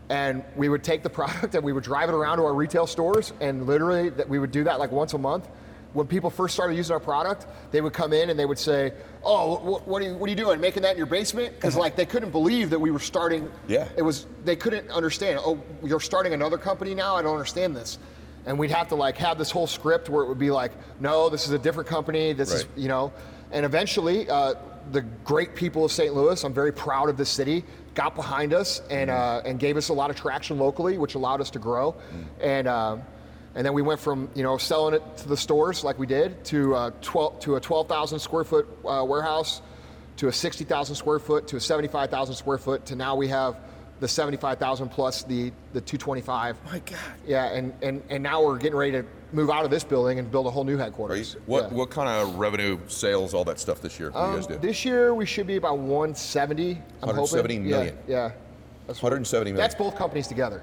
and we would take the product and we would drive it around to our retail stores, and literally that we would do that like once a month. When people first started using our product, they would come in and they would say, "Oh, what, what are you what are you doing? Making that in your basement?" Because like they couldn't believe that we were starting. Yeah. It was they couldn't understand. Oh, you're starting another company now? I don't understand this. And we'd have to like have this whole script where it would be like, no, this is a different company. This is you know. And eventually, uh, the great people of St. Louis, I'm very proud of this city, got behind us and uh, and gave us a lot of traction locally, which allowed us to grow. And um, and then we went from you know selling it to the stores like we did to uh, 12 to a 12,000 square foot uh, warehouse to a 60,000 square foot to a 75,000 square foot to now we have the 75,000 plus the the 225. My God. Yeah, and, and and now we're getting ready to move out of this building and build a whole new Are you, headquarters. what Yeah. what kind of revenue, sales, all that stuff this year? Do you guys Um, do? This year we should be about 170. I'm 170 hoping. million. Yeah. yeah. That's, 170 million. that's both companies together.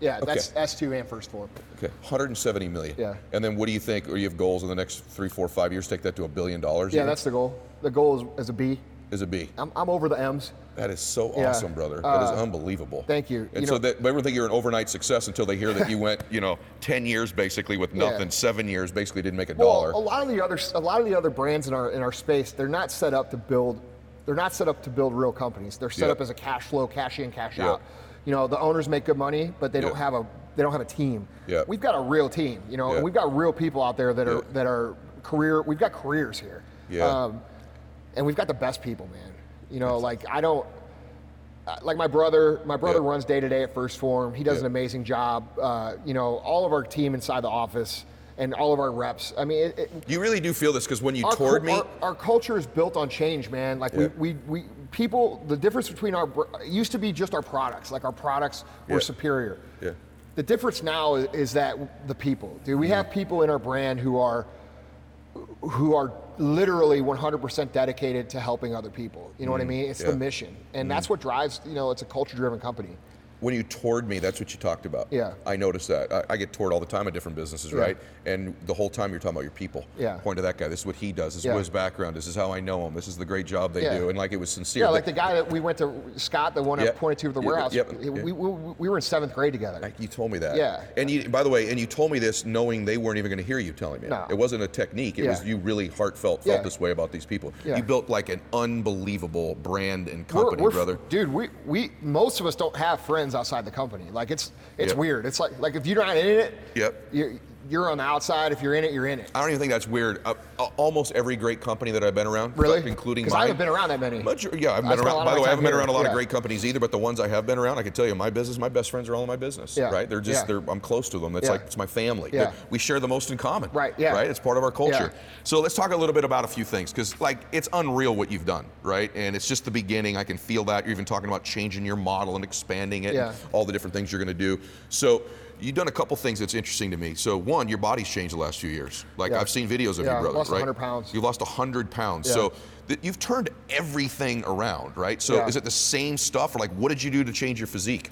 Yeah, that's S2 and 1st Phorm. Okay, 170 million. Yeah. And then what do you think? Or you have goals in the next three, four, five years? Take that to a billion dollars. Yeah, that's the goal. The goal is, is a B. is a B. I'm, I'm over the M's. That is so Yeah. awesome, brother. That is Uh, unbelievable. thank you. And You so know- that everyone think you're an overnight success until they hear that you went, you know, 10 years basically with Yeah. nothing, seven years basically didn't make a Well, dollar. a lot of the other a lot of the other brands in our in our space, they're not set up to build. They're not set up to build real companies. They're set Yeah. up as a cash flow, cash in, cash Yeah. out. You know, the owners make good money, but they don't have a they don't have a team. Yeah. We've got a real team. You know, Yeah. and we've got real people out there that are that are career. We've got careers here. Yeah. Um, and we've got the best people, man. You know, like I don't. uh, Like my brother, my brother Yeah. runs day to day at 1st Phorm. He does Yeah. an amazing job. Uh, you know, all of our team inside the office and all of our reps. I mean, it, it, you really do feel this because when you toured me, our, our culture is built on change, man. Like Yeah. we, we, we, people, the difference between our, it used to be just our products. Like our products were superior. Yeah. The difference now is, is that the people. Do we have people in our brand who are, who are literally 100% dedicated to helping other people? You know what I mean? It's Mm. Yeah. the mission, and that's what drives. You know, it's a culture-driven company. When you toured me, that's what you talked about. Yeah. I noticed that. I, I get toured all the time at different businesses, Yeah. right? And the whole time you're talking about your people. Yeah. Point to that guy. This is what he does. This is Yeah. what his background. This is how I know him. This is the great job they Yeah. do. And like it was sincere. Yeah, like the guy that we went to, Scott, the one. I pointed to at the warehouse. yep, we, we, we were in seventh grade together. Like, you told me that. Yeah. And you, by the way, and you told me this knowing they weren't even going to hear you telling me. it. No. It wasn't a technique. It was you really heartfelt felt this way about these people. Yeah. You built like an unbelievable brand and We're- company, we're- brother. Dude, we, we most of us don't have friends outside the company. Like it's it's Yep. weird. It's like like if you're not in it, Yep. you're, you're on the outside. If you're in it, you're in it. I don't even think that's weird. Uh, uh, almost every great company that I've been around, Really? including Because mine. I haven't been around that many. Much, yeah, I've been around. By the way, I haven't been around a lot Yeah. of great companies either, but the ones I have been around, I can tell you, my business, my best friends are all in my business. Yeah. Right? They're just, Yeah. they're, I'm close to them. It's Yeah. like it's my family. Yeah. We share the most in common. Right, yeah. Right. It's part of our culture. So let's talk a little bit about a few things, because like it's unreal what you've done, right? And it's just the beginning. I can feel that. You're even talking about changing your model and expanding it, Yeah. and all the different things you're going to do. So. You've done a couple things that's interesting to me. So one, your body's changed the last few years. Like Yeah. I've seen videos of Yeah, you, brother. lost right? 100 pounds. You've lost 100 pounds. Yeah. So th- you've turned everything around, right? So is it the same stuff, or like what did you do to change your physique?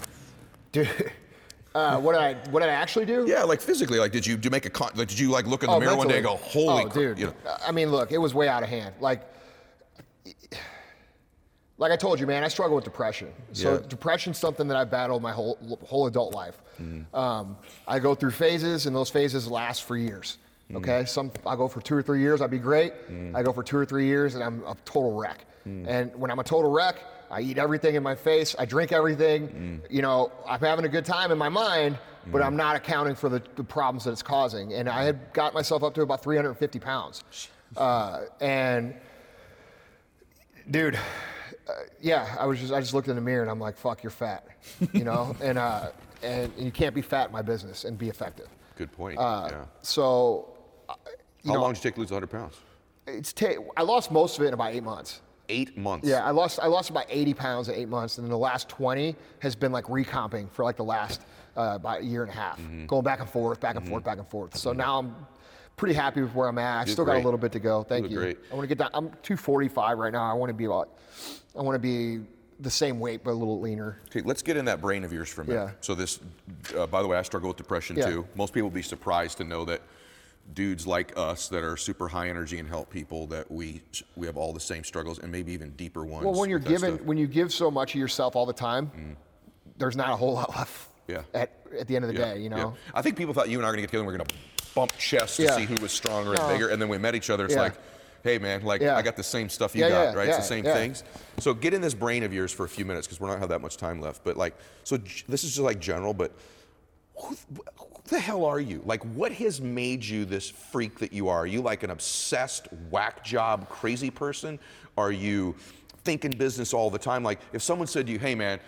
Dude, uh, what did I what did I actually do? Yeah, like physically, like did you do you make a con- like did you like look in the Oh, mirror one day and go, holy, oh, cr-" dude. you know? I mean, look, it was way out of hand. Like, like I told you, man, I struggle with depression. So Yeah. depression's something that I've battled my whole whole adult life. Mm-hmm. Um, I go through phases, and those phases last for years. Mm. Okay, some I go for two or three years, I'd be great. Mm. I go for two or three years, and I'm a total wreck. Mm. And when I'm a total wreck, I eat everything in my face. I drink everything. You know, I'm having a good time in my mind, but I'm not accounting for the, the problems that it's causing. And I had got myself up to about 350 pounds. Uh, and dude, uh, yeah, I was just I just looked in the mirror and I'm like, fuck, you're fat, you know, and uh, and you can't be fat in my business and be effective. Good point. Uh, yeah. So, uh, you How know, long did it take to lose 100 pounds? it's ta- I lost most of it in about eight months. Eight months. Yeah, I lost I lost about 80 pounds in eight months, and then the last 20 has been like recomping for like the last uh, about a year and a half, Mm-hmm. going back and forth, back and forth, back and forth. So now I'm pretty happy with where I'm at. I still got a little bit to go. Thank you. great. I want to get down. I'm 245 right now. I want to be about. I want to be the same weight but a little leaner. Okay, let's get in that brain of yours for a minute. Yeah. So this, uh, by the way, I struggle with depression Yeah. too. Most people would be surprised to know that dudes like us that are super high energy and help people that we we have all the same struggles and maybe even deeper ones. Well, when you're given, when you give so much of yourself all the time, there's not a whole lot left. Yeah. At, at the end of the Yeah, day, you know. I think people thought you and I were gonna get together and we're gonna bump chests to see who was stronger and No. bigger, and then we met each other. It's like, hey man, like Yeah. I got the same stuff you Yeah, got, yeah, right? it's the same things. So get in this brain of yours for a few minutes because we're not have that much time left. But like, so this is just like general, but who, who the hell are you? Like, what has made you this freak that you are? Are you like an obsessed, whack job, crazy person? Are you thinking business all the time? Like, if someone said to you, hey man,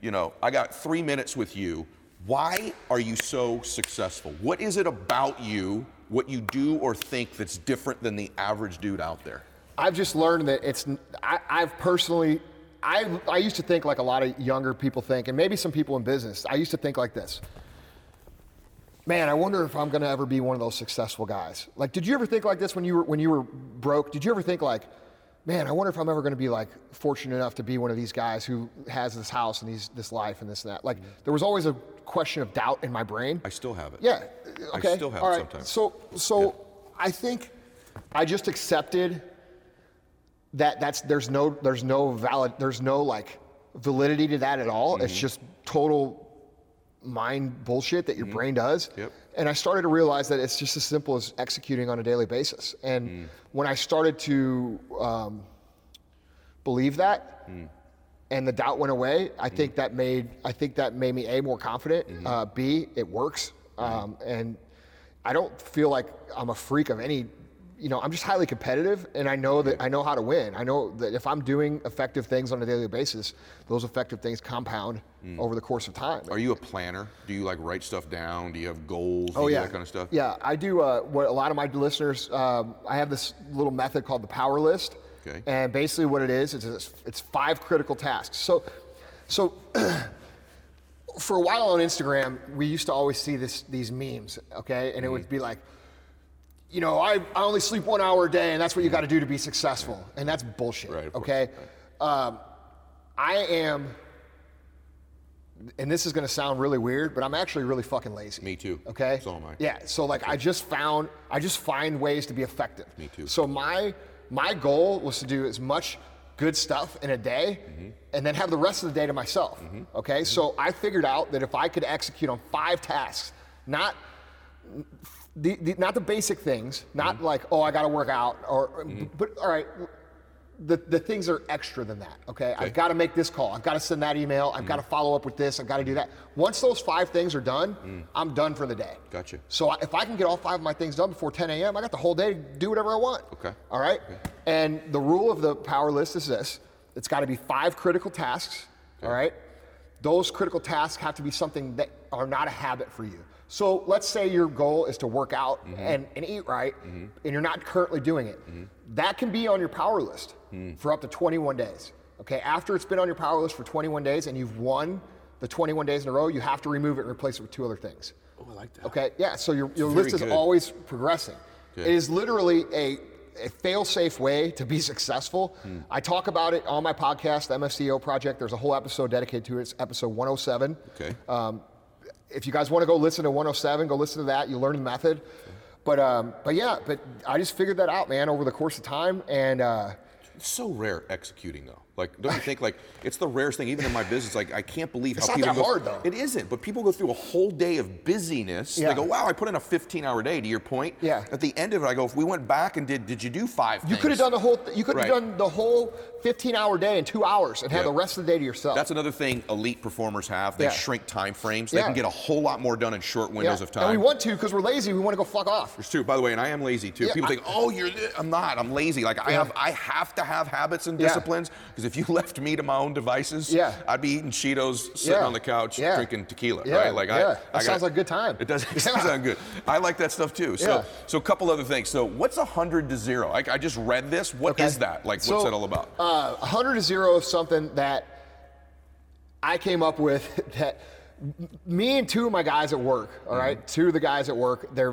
you know, I got three minutes with you. Why are you so successful? What is it about you, what you do or think that's different than the average dude out there? I've just learned that it's. I, I've personally, I I used to think like a lot of younger people think, and maybe some people in business. I used to think like this. Man, I wonder if I'm to ever be one of those successful guys. Like, did you ever think like this when you were when you were broke? Did you ever think like, man, I wonder if I'm ever going to be like fortunate enough to be one of these guys who has this house and these this life and this and that? Like, there was always a question of doubt in my brain. I still have it. Yeah. I Okay. still have All it sometimes. So so I think I just accepted that that's there's no there's no valid there's no like validity to that at all. Mm-hmm. It's just total mind bullshit that your brain does. Mm-hmm. Yep. And I started to realize that it's just as simple as executing on a daily basis. And Mm. when I started to um, believe that, Mm. And the doubt went away, I think that made I think that made me a more confident. Mm-hmm. Uh, B, it works, um, and I don't feel like I'm a freak of any. You know, I'm just highly competitive, and I know that I know how to win. I know that if I'm doing effective things on a daily basis, those effective things compound over the course of time. Mm. Are you a planner? Do you like write stuff down? Do you have goals? Do Oh yeah, that kind of stuff? Yeah, I do. Uh, what a lot of my listeners, um, I have this little method called the Power List, Okay. and basically what it is it's, it's five critical tasks. So, so for a while on Instagram, we used to always see this these memes, okay, and it Mm-hmm. would be like. You know, I, I only sleep one hour a day, and that's what you got to do to be successful. And that's bullshit. Right, of course. okay. Um, I am and this is going to sound really weird, but I'm actually really fucking lazy. Me too. Okay. So am I. Yeah. So like, I just found, I just find ways to be effective. Me too. So my my goal was to do as much good stuff in a day, Mm-hmm. and then have the rest of the day to myself. Okay. So I figured out that if I could execute on five tasks, not the, the not the basic things, not Mm-hmm. like oh I got to work out or but all right. The, the things are extra than that, okay? I've got to make this call. I've got to send that email. I've Mm. got to follow up with this. I've got to do that. Once those five things are done, I'm done for the day. Mm. Gotcha. So I- if I can get all five of my things done before 10 a.m., I got the whole day to do whatever I want. Okay. All right? And the rule of the power list is this it's got to be five critical tasks. All right? Those critical tasks have to be something that are not a habit for you. So let's say your goal is to work out and, and eat right, and you're not currently doing it. That can be on your power list for up to 21 days. Okay, after it's been on your power list for 21 days and you've won the 21 days in a row, you have to remove it and replace it with two other things. Oh, I like that. Okay, yeah, so your, your list is good. always progressing. Okay. It is literally a, a fail safe way to be successful. Hmm. I talk about it on my podcast, the MFCEO Project. There's a whole episode dedicated to it. It's episode 107. Okay. Um, if you guys want to go listen to 107, go listen to that. You learn the method. But um, but yeah, but I just figured that out, man, over the course of time. And uh, It's so rare executing though. Like, don't you think like it's the rarest thing, even in my business? Like, I can't believe It's how not people that go, hard, though. It isn't, but people go through a whole day of busyness. Yeah. They go, "Wow, I put in a 15-hour day." To your point, Yeah. At the end of it, I go, "If we went back and did, did you do five? You could have done the whole. You could have Right. done the whole 15-hour day in two hours and had the rest of the day to yourself. That's another thing elite performers have. They Yeah. shrink time frames. They Yeah. can get a whole lot more done in short windows of time. And we want to because we're lazy. We want to go fuck off. It's true. By the way, and I am lazy too. Yeah, People I- think, "Oh, you're." thi-" I'm not. I'm lazy. Like I have, I have to have habits and disciplines because if you left me to my own devices, Yeah. I'd be eating Cheetos, sitting Yeah. on the couch, Yeah. drinking tequila. Yeah, Right? Like yeah. I, That I sounds like a good time. It does. It sound good. I like that stuff too. So, Yeah. so a couple other things. So, what's a hundred to zero? I, I just read this. What is Okay. that? Like, So, what's that all about? Uh, 100 to 0 is something that I came up with that me and two of my guys at work, all right, Mm-hmm. two of the guys at work, they're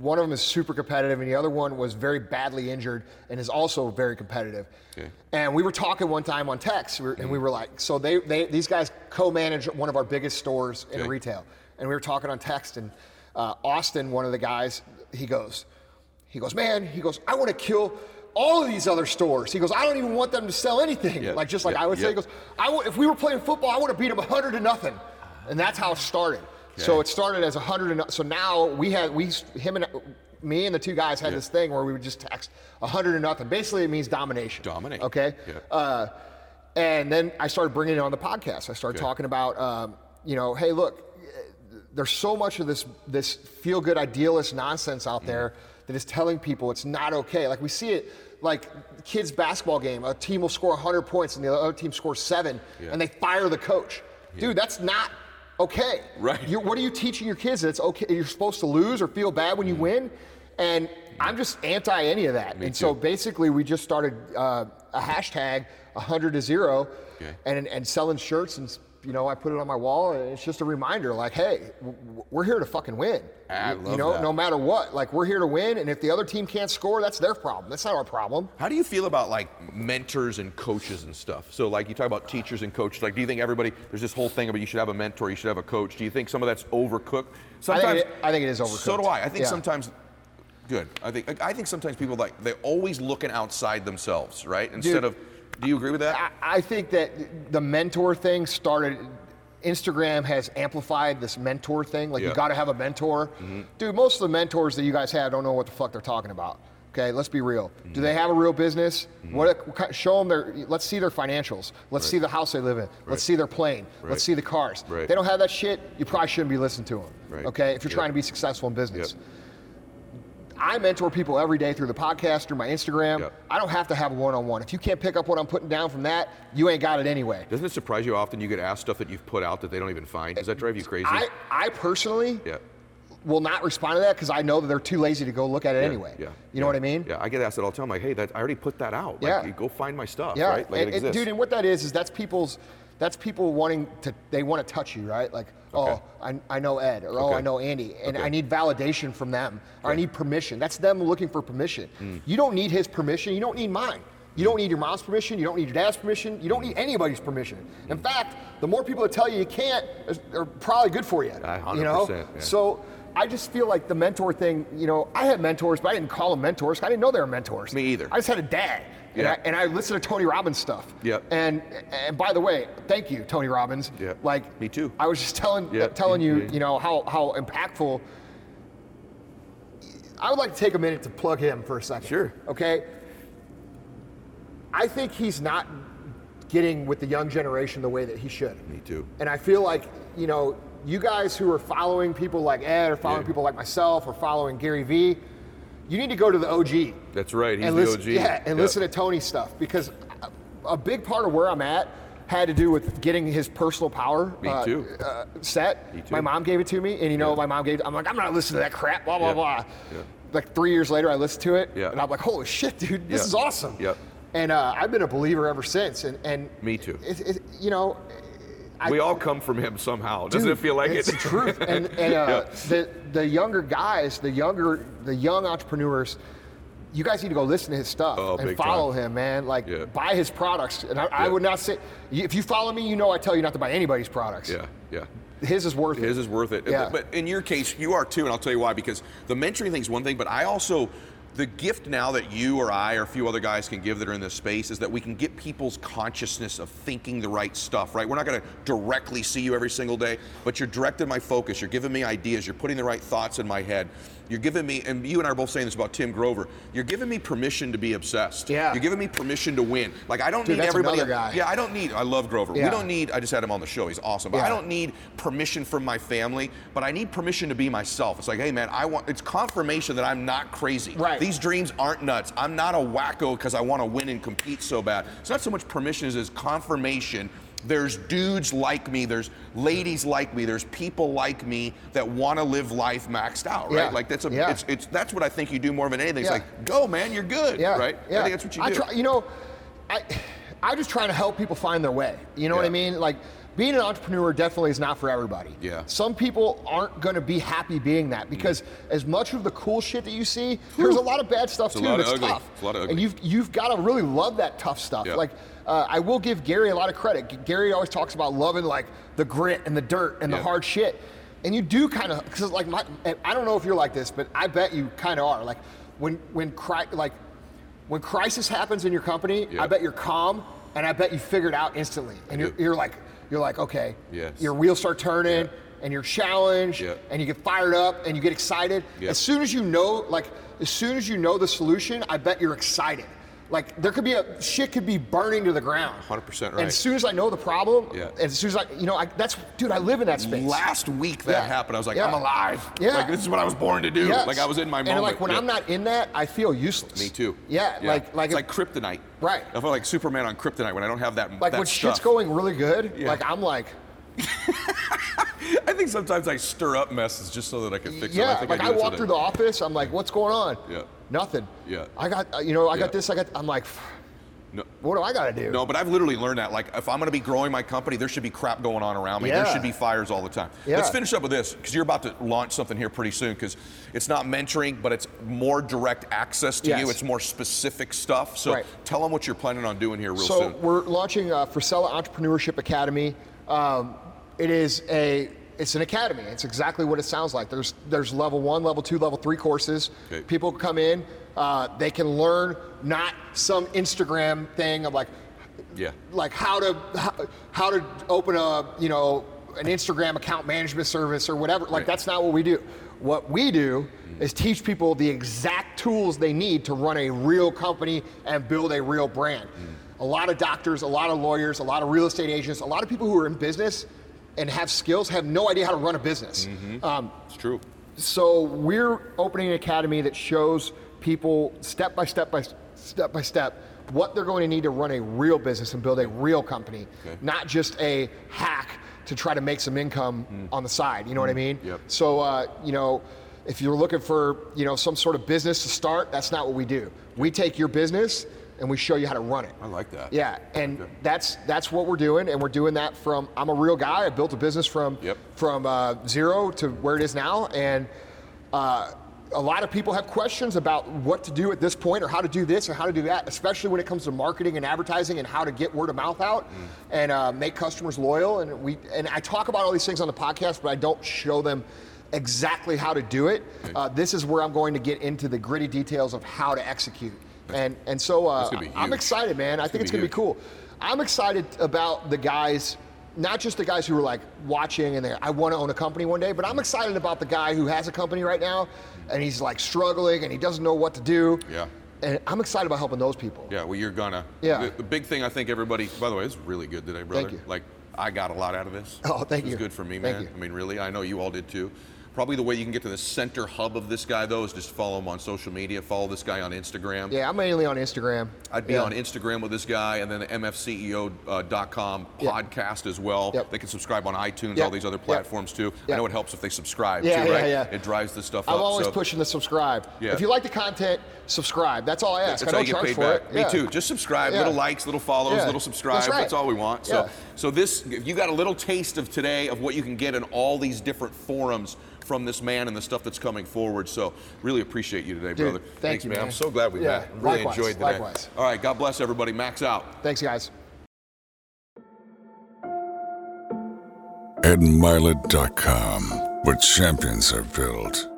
one of them is super competitive and the other one was very badly injured and is also very competitive. Okay. And we were talking one time on text we were- and we were like, so they, they these guys co-manage one of our biggest stores in Okay. retail. And we were talking on text and uh, Austin, one of the guys, he goes, he goes, man, he goes, I want to kill all of these other stores. He goes, I don't even want them to sell anything. Yeah, Like just like yeah, I would yeah. say, he goes, I w- if we were playing football, I would have beat them 100 to nothing. And that's how it started. So it started as a 100 and so now we had we him and me and the two guys had Yeah. this thing where we would just text a 100 to nothing. Basically, it means domination. Dominate. Okay. Yeah. Uh, and then I started bringing it on the podcast. I started Okay. talking about, um, you know, hey, look, there's so much of this this feel good idealist nonsense out there that is telling people it's not okay. Like we see it like kids basketball game, a team will score 100 points and the other team scores 7 Yeah. and they fire the coach. Dude, that's not okay. Right. You're, what are you teaching your kids that it's okay you're supposed to lose or feel bad when you win? And I'm just anti any of that. Me and so basically we just started uh, a hashtag 100 to 0 Okay. and and selling shirts and you know I put it on my wall and it's just a reminder like hey we're here to fucking win I you, you know that. no matter what like we're here to win and if the other team can't score that's their problem that's not our problem How do you feel about like mentors and coaches and stuff? So like you talk about teachers and coaches. Like, do you think everybody there's this whole thing about you should have a mentor, you should have a coach? Do you think some of that's overcooked? Sometimes it- I think it is overcooked. So do I. I think Yeah. sometimes. Good. I think I think sometimes people like they're always looking outside themselves, right? Instead Dude, of. Do you agree with that? I, I think that the mentor thing started. Instagram has amplified this mentor thing. Like Yeah. Mm-hmm. you got to have a mentor. Dude, most of the mentors that you guys have don't know what the fuck they're talking about. Okay, let's be real. Mm-hmm. Do they have a real business? What, what show them their. Let's see their financials. Let's see the house they live in. Right. Let's see their plane. Right. Let's see the cars. Right. They don't have that shit. You probably shouldn't be listening to them. Right. Okay, if you're Yep. trying to be successful in business. Yep. I mentor people every day through the podcast, through my Instagram. Yep. I don't have to have a one-on-one. If you can't pick up what I'm putting down from that, you ain't got it anyway. Doesn't it surprise you often you get asked stuff that you've put out that they don't even find? Does that drive you crazy? I, I personally yeah. will not respond to that because I know that they're too lazy to go look at it Yeah, anyway. Yeah. You know what I mean? Yeah, I get asked that all the time. Like, hey, that I already put that out. Like, Yeah. go find my stuff. Yeah, Right? Like and, and, dude, and what that is is that's people's, that's people wanting to, they want to touch you, right? Like, Okay. oh, I, I know Ed, or oh, Okay. I know Andy, and. I need validation from them, or I need permission. That's them looking for permission. Mm. You don't need his permission. You don't need mine. You don't need your mom's permission. You don't need your dad's permission. You don't need anybody's permission. In Mm. fact, the more people that tell you you can't is- are probably good for you. You know. 100%, yeah. So. I just feel like the mentor thing, you know, I had mentors, but I didn't call them mentors. I didn't know they were mentors. Me either. I just had a dad. And, Yeah. I, and I listened to Tony Robbins stuff. Yep. And and by the way, thank you, Tony Robbins. Yeah. Like Me too. I was just telling Yeah, telling you, you know, how how impactful. I would like to take a minute to plug him for a second. Sure. Okay. I think he's not getting with the young generation the way that he should. Me too. And I feel like, you know, you guys who are following people like Ed or following Yeah. people like myself or following Gary Vee, you need to go to the OG That's right. He's and the listen, OG. Yeah, and listen to Tony's stuff because a, a big part of where I'm at had to do with getting his personal power Me uh, too. uh, set. Me too. My mom gave it to me, and you know, Yeah. my mom gave. I'm like, I'm not listening to that crap. Blah blah Yeah. blah. Yeah. Like three years later, I listened to it, Yeah. and I'm like, holy shit, dude, this is awesome. Yep. And uh, I've been a believer ever since. And and Me too. It, it, you know, I, we all come from him somehow. Doesn't Dude, it feel like it's it? the truth. And, and uh, Yeah. the the younger guys, the younger the young entrepreneurs, you guys need to go listen to his stuff Oh, and follow time. him, man. Like Yeah. buy his products. And I, I would not say if you follow me, you know I tell you not to buy anybody's products. Yeah, yeah. His is worth His it. is worth it. Yeah. But in your case, you are too, and I'll tell you why. Because the mentoring thing is one thing, but I also the gift now that you or I or a few other guys can give that are in this space is that we can get people's consciousness of thinking the right stuff, right? We're not going to directly see you every single day, but you're directing my focus. You're giving me ideas. You're putting the right thoughts in my head. You're giving me, and you and I are both saying this about Tim Grover. You're giving me permission to be obsessed. Yeah. You're giving me permission to win. Like I don't Dude, need everybody. Yeah, I don't need. I love Grover. Yeah. We don't need. I just had him on the show. He's awesome. But I don't need permission from my family. But I need permission to be myself. It's like, hey man, I want. It's confirmation that I'm not crazy. Right. These dreams aren't nuts. I'm not a wacko because I want to win and compete so bad. It's not so much permission as it's confirmation. There's dudes like me. There's ladies like me. There's people like me that want to live life maxed out, right? Yeah. Like that's a. Yeah. It's, it's that's what I think you do more than anything. It's Yeah. like, go man, you're good, Yeah, right? Yeah. I think that's what you do. I. Try, you know, I I just trying to help people find their way. You know what I mean? Like being an entrepreneur definitely is not for everybody. Yeah. Some people aren't going to be happy being that mm. because as much of the cool shit that you see, there's a lot of bad stuff It's a too. lot of that's ugly. tough. It's a lot of ugly. And you've you've got to really love that tough stuff. Yeah. Like uh, I will give Gary a lot of credit. Gary always talks about loving like the grit and the dirt and Yeah. the hard shit. And you do kind of because like my and I don't know if you're like this, but I bet you kind of are. Like when when cri- like when crisis happens in your company. I bet you're calm and I bet you figure it out instantly. And you're, you're like you're like okay, Yes. your wheels start turning and you're challenged and you get fired up and you get excited. As soon as you know like as soon as you know the solution, I bet you're excited. Like there could be a shit could be burning to the ground. 100% right. And as soon as I know the problem, Yeah. as soon as I, you know, I, that's dude, I live in that space. Last week that Yeah. happened, I was like, Yeah. I'm alive. Yeah. Like this is what I was born to do. Yes. Like I was in my moment. And like when Yeah. I'm not in that, I feel useless. Me too. Yeah, like like it's if- like kryptonite. Right. I feel like Superman on kryptonite when I don't have that. like that when shit's going really good, like I'm like, I think sometimes I stir up messes just so that I can fix it. yeah, I like I, I, walk today. through the office, I'm like, what's going on? Yeah. Nothing. Yeah. I got, uh, you know, I Yeah. got this, I got, I'm like, No, what do I got to do? no, but I've literally learned that. Like, if I'm going to be growing my company, there should be crap going on around me. Yeah. There should be fires all the time. Yeah. Let's finish up with this because you're about to launch something here pretty soon. Because it's not mentoring, but it's more direct access to Yes. you. It's more specific stuff. So Right. tell them what you're planning on doing here real so soon. we're launching uh, Frisella Entrepreneurship Academy. Um, it is a it's an academy. It's exactly what it sounds like. There's there's level one, level two, level three courses. Okay. People come in, uh, they can learn not some Instagram thing of like yeah. like how to how, how to open a you know an Instagram account management service or whatever. Like Right. that's not what we do. What we do is teach people the exact tools they need to run a real company and build a real brand. A lot of doctors, a lot of lawyers, a lot of real estate agents, a lot of people who are in business and have skills have no idea how to run a business. Um, It's true. so we're opening an academy that shows people step by step by step by step what they're going to need to run a real business and build a real company, Okay. not just a hack to try to make some income on the side. You know what I mean? Yep. So uh, you know, if you're looking for you know some sort of business to start, that's not what we do. We take your business and we show you how to run it. I like that. Yeah, and Okay. that's that's what we're doing, and we're doing that from. I'm a real guy. I built a business from Yep. from uh, zero to where it is now, and uh, a lot of people have questions about what to do at this point, or how to do this, or how to do that, especially when it comes to marketing and advertising, and how to get word of mouth out Mm. and uh, make customers loyal. And we and I talk about all these things on the podcast, but I don't show them exactly how to do it. Uh, this is where I'm going to get into the gritty details of how to execute. And and so uh, gonna I'm excited, man. I think gonna it's going to be cool. I'm excited about the guys, not just the guys who are like watching and they I want to own a company one day, but I'm excited about the guy who has a company right now and he's like struggling and he doesn't know what to do. Yeah. And I'm excited about helping those people. Yeah, well, you're gonna. Yeah. The, the big thing I think everybody. By the way, it's really good today, brother. Thank you. Like, I got a lot out of this. Oh, thank it was you. good for me, Thank man. you. I mean, really, I know you all did too. Probably the way you can get to the center hub of this guy, though, is just follow him on social media. Follow this guy on Instagram. Yeah, I'm mainly on Instagram. I'd be Yeah. on Instagram with this guy, and then the MFCEO.com uh, Yep. podcast as well. Yep. They can subscribe on iTunes, Yep. all these other platforms too. I know it helps if they subscribe Yeah, too, yeah, right? yeah. It drives the stuff up. I'm up. always so pushing the subscribe. Yeah. If you like the content, subscribe. That's all I ask. That's I how don't you get charge paid for back. it. Me Yeah. too. Just subscribe. Yeah. Little likes, little follows, Yeah. little subscribe. That's right. all we want. So, Yeah. so this if you got a little taste of today of what you can get in all these different forums from this man and the stuff that's coming forward. So really appreciate you today, Dude, brother. thank Thanks, you, man. man. I'm so glad we Yeah, met. Really likewise, enjoyed today. likewise. All right. God bless everybody. Max out. Thanks, guys. EdMylett.com, where champions are built.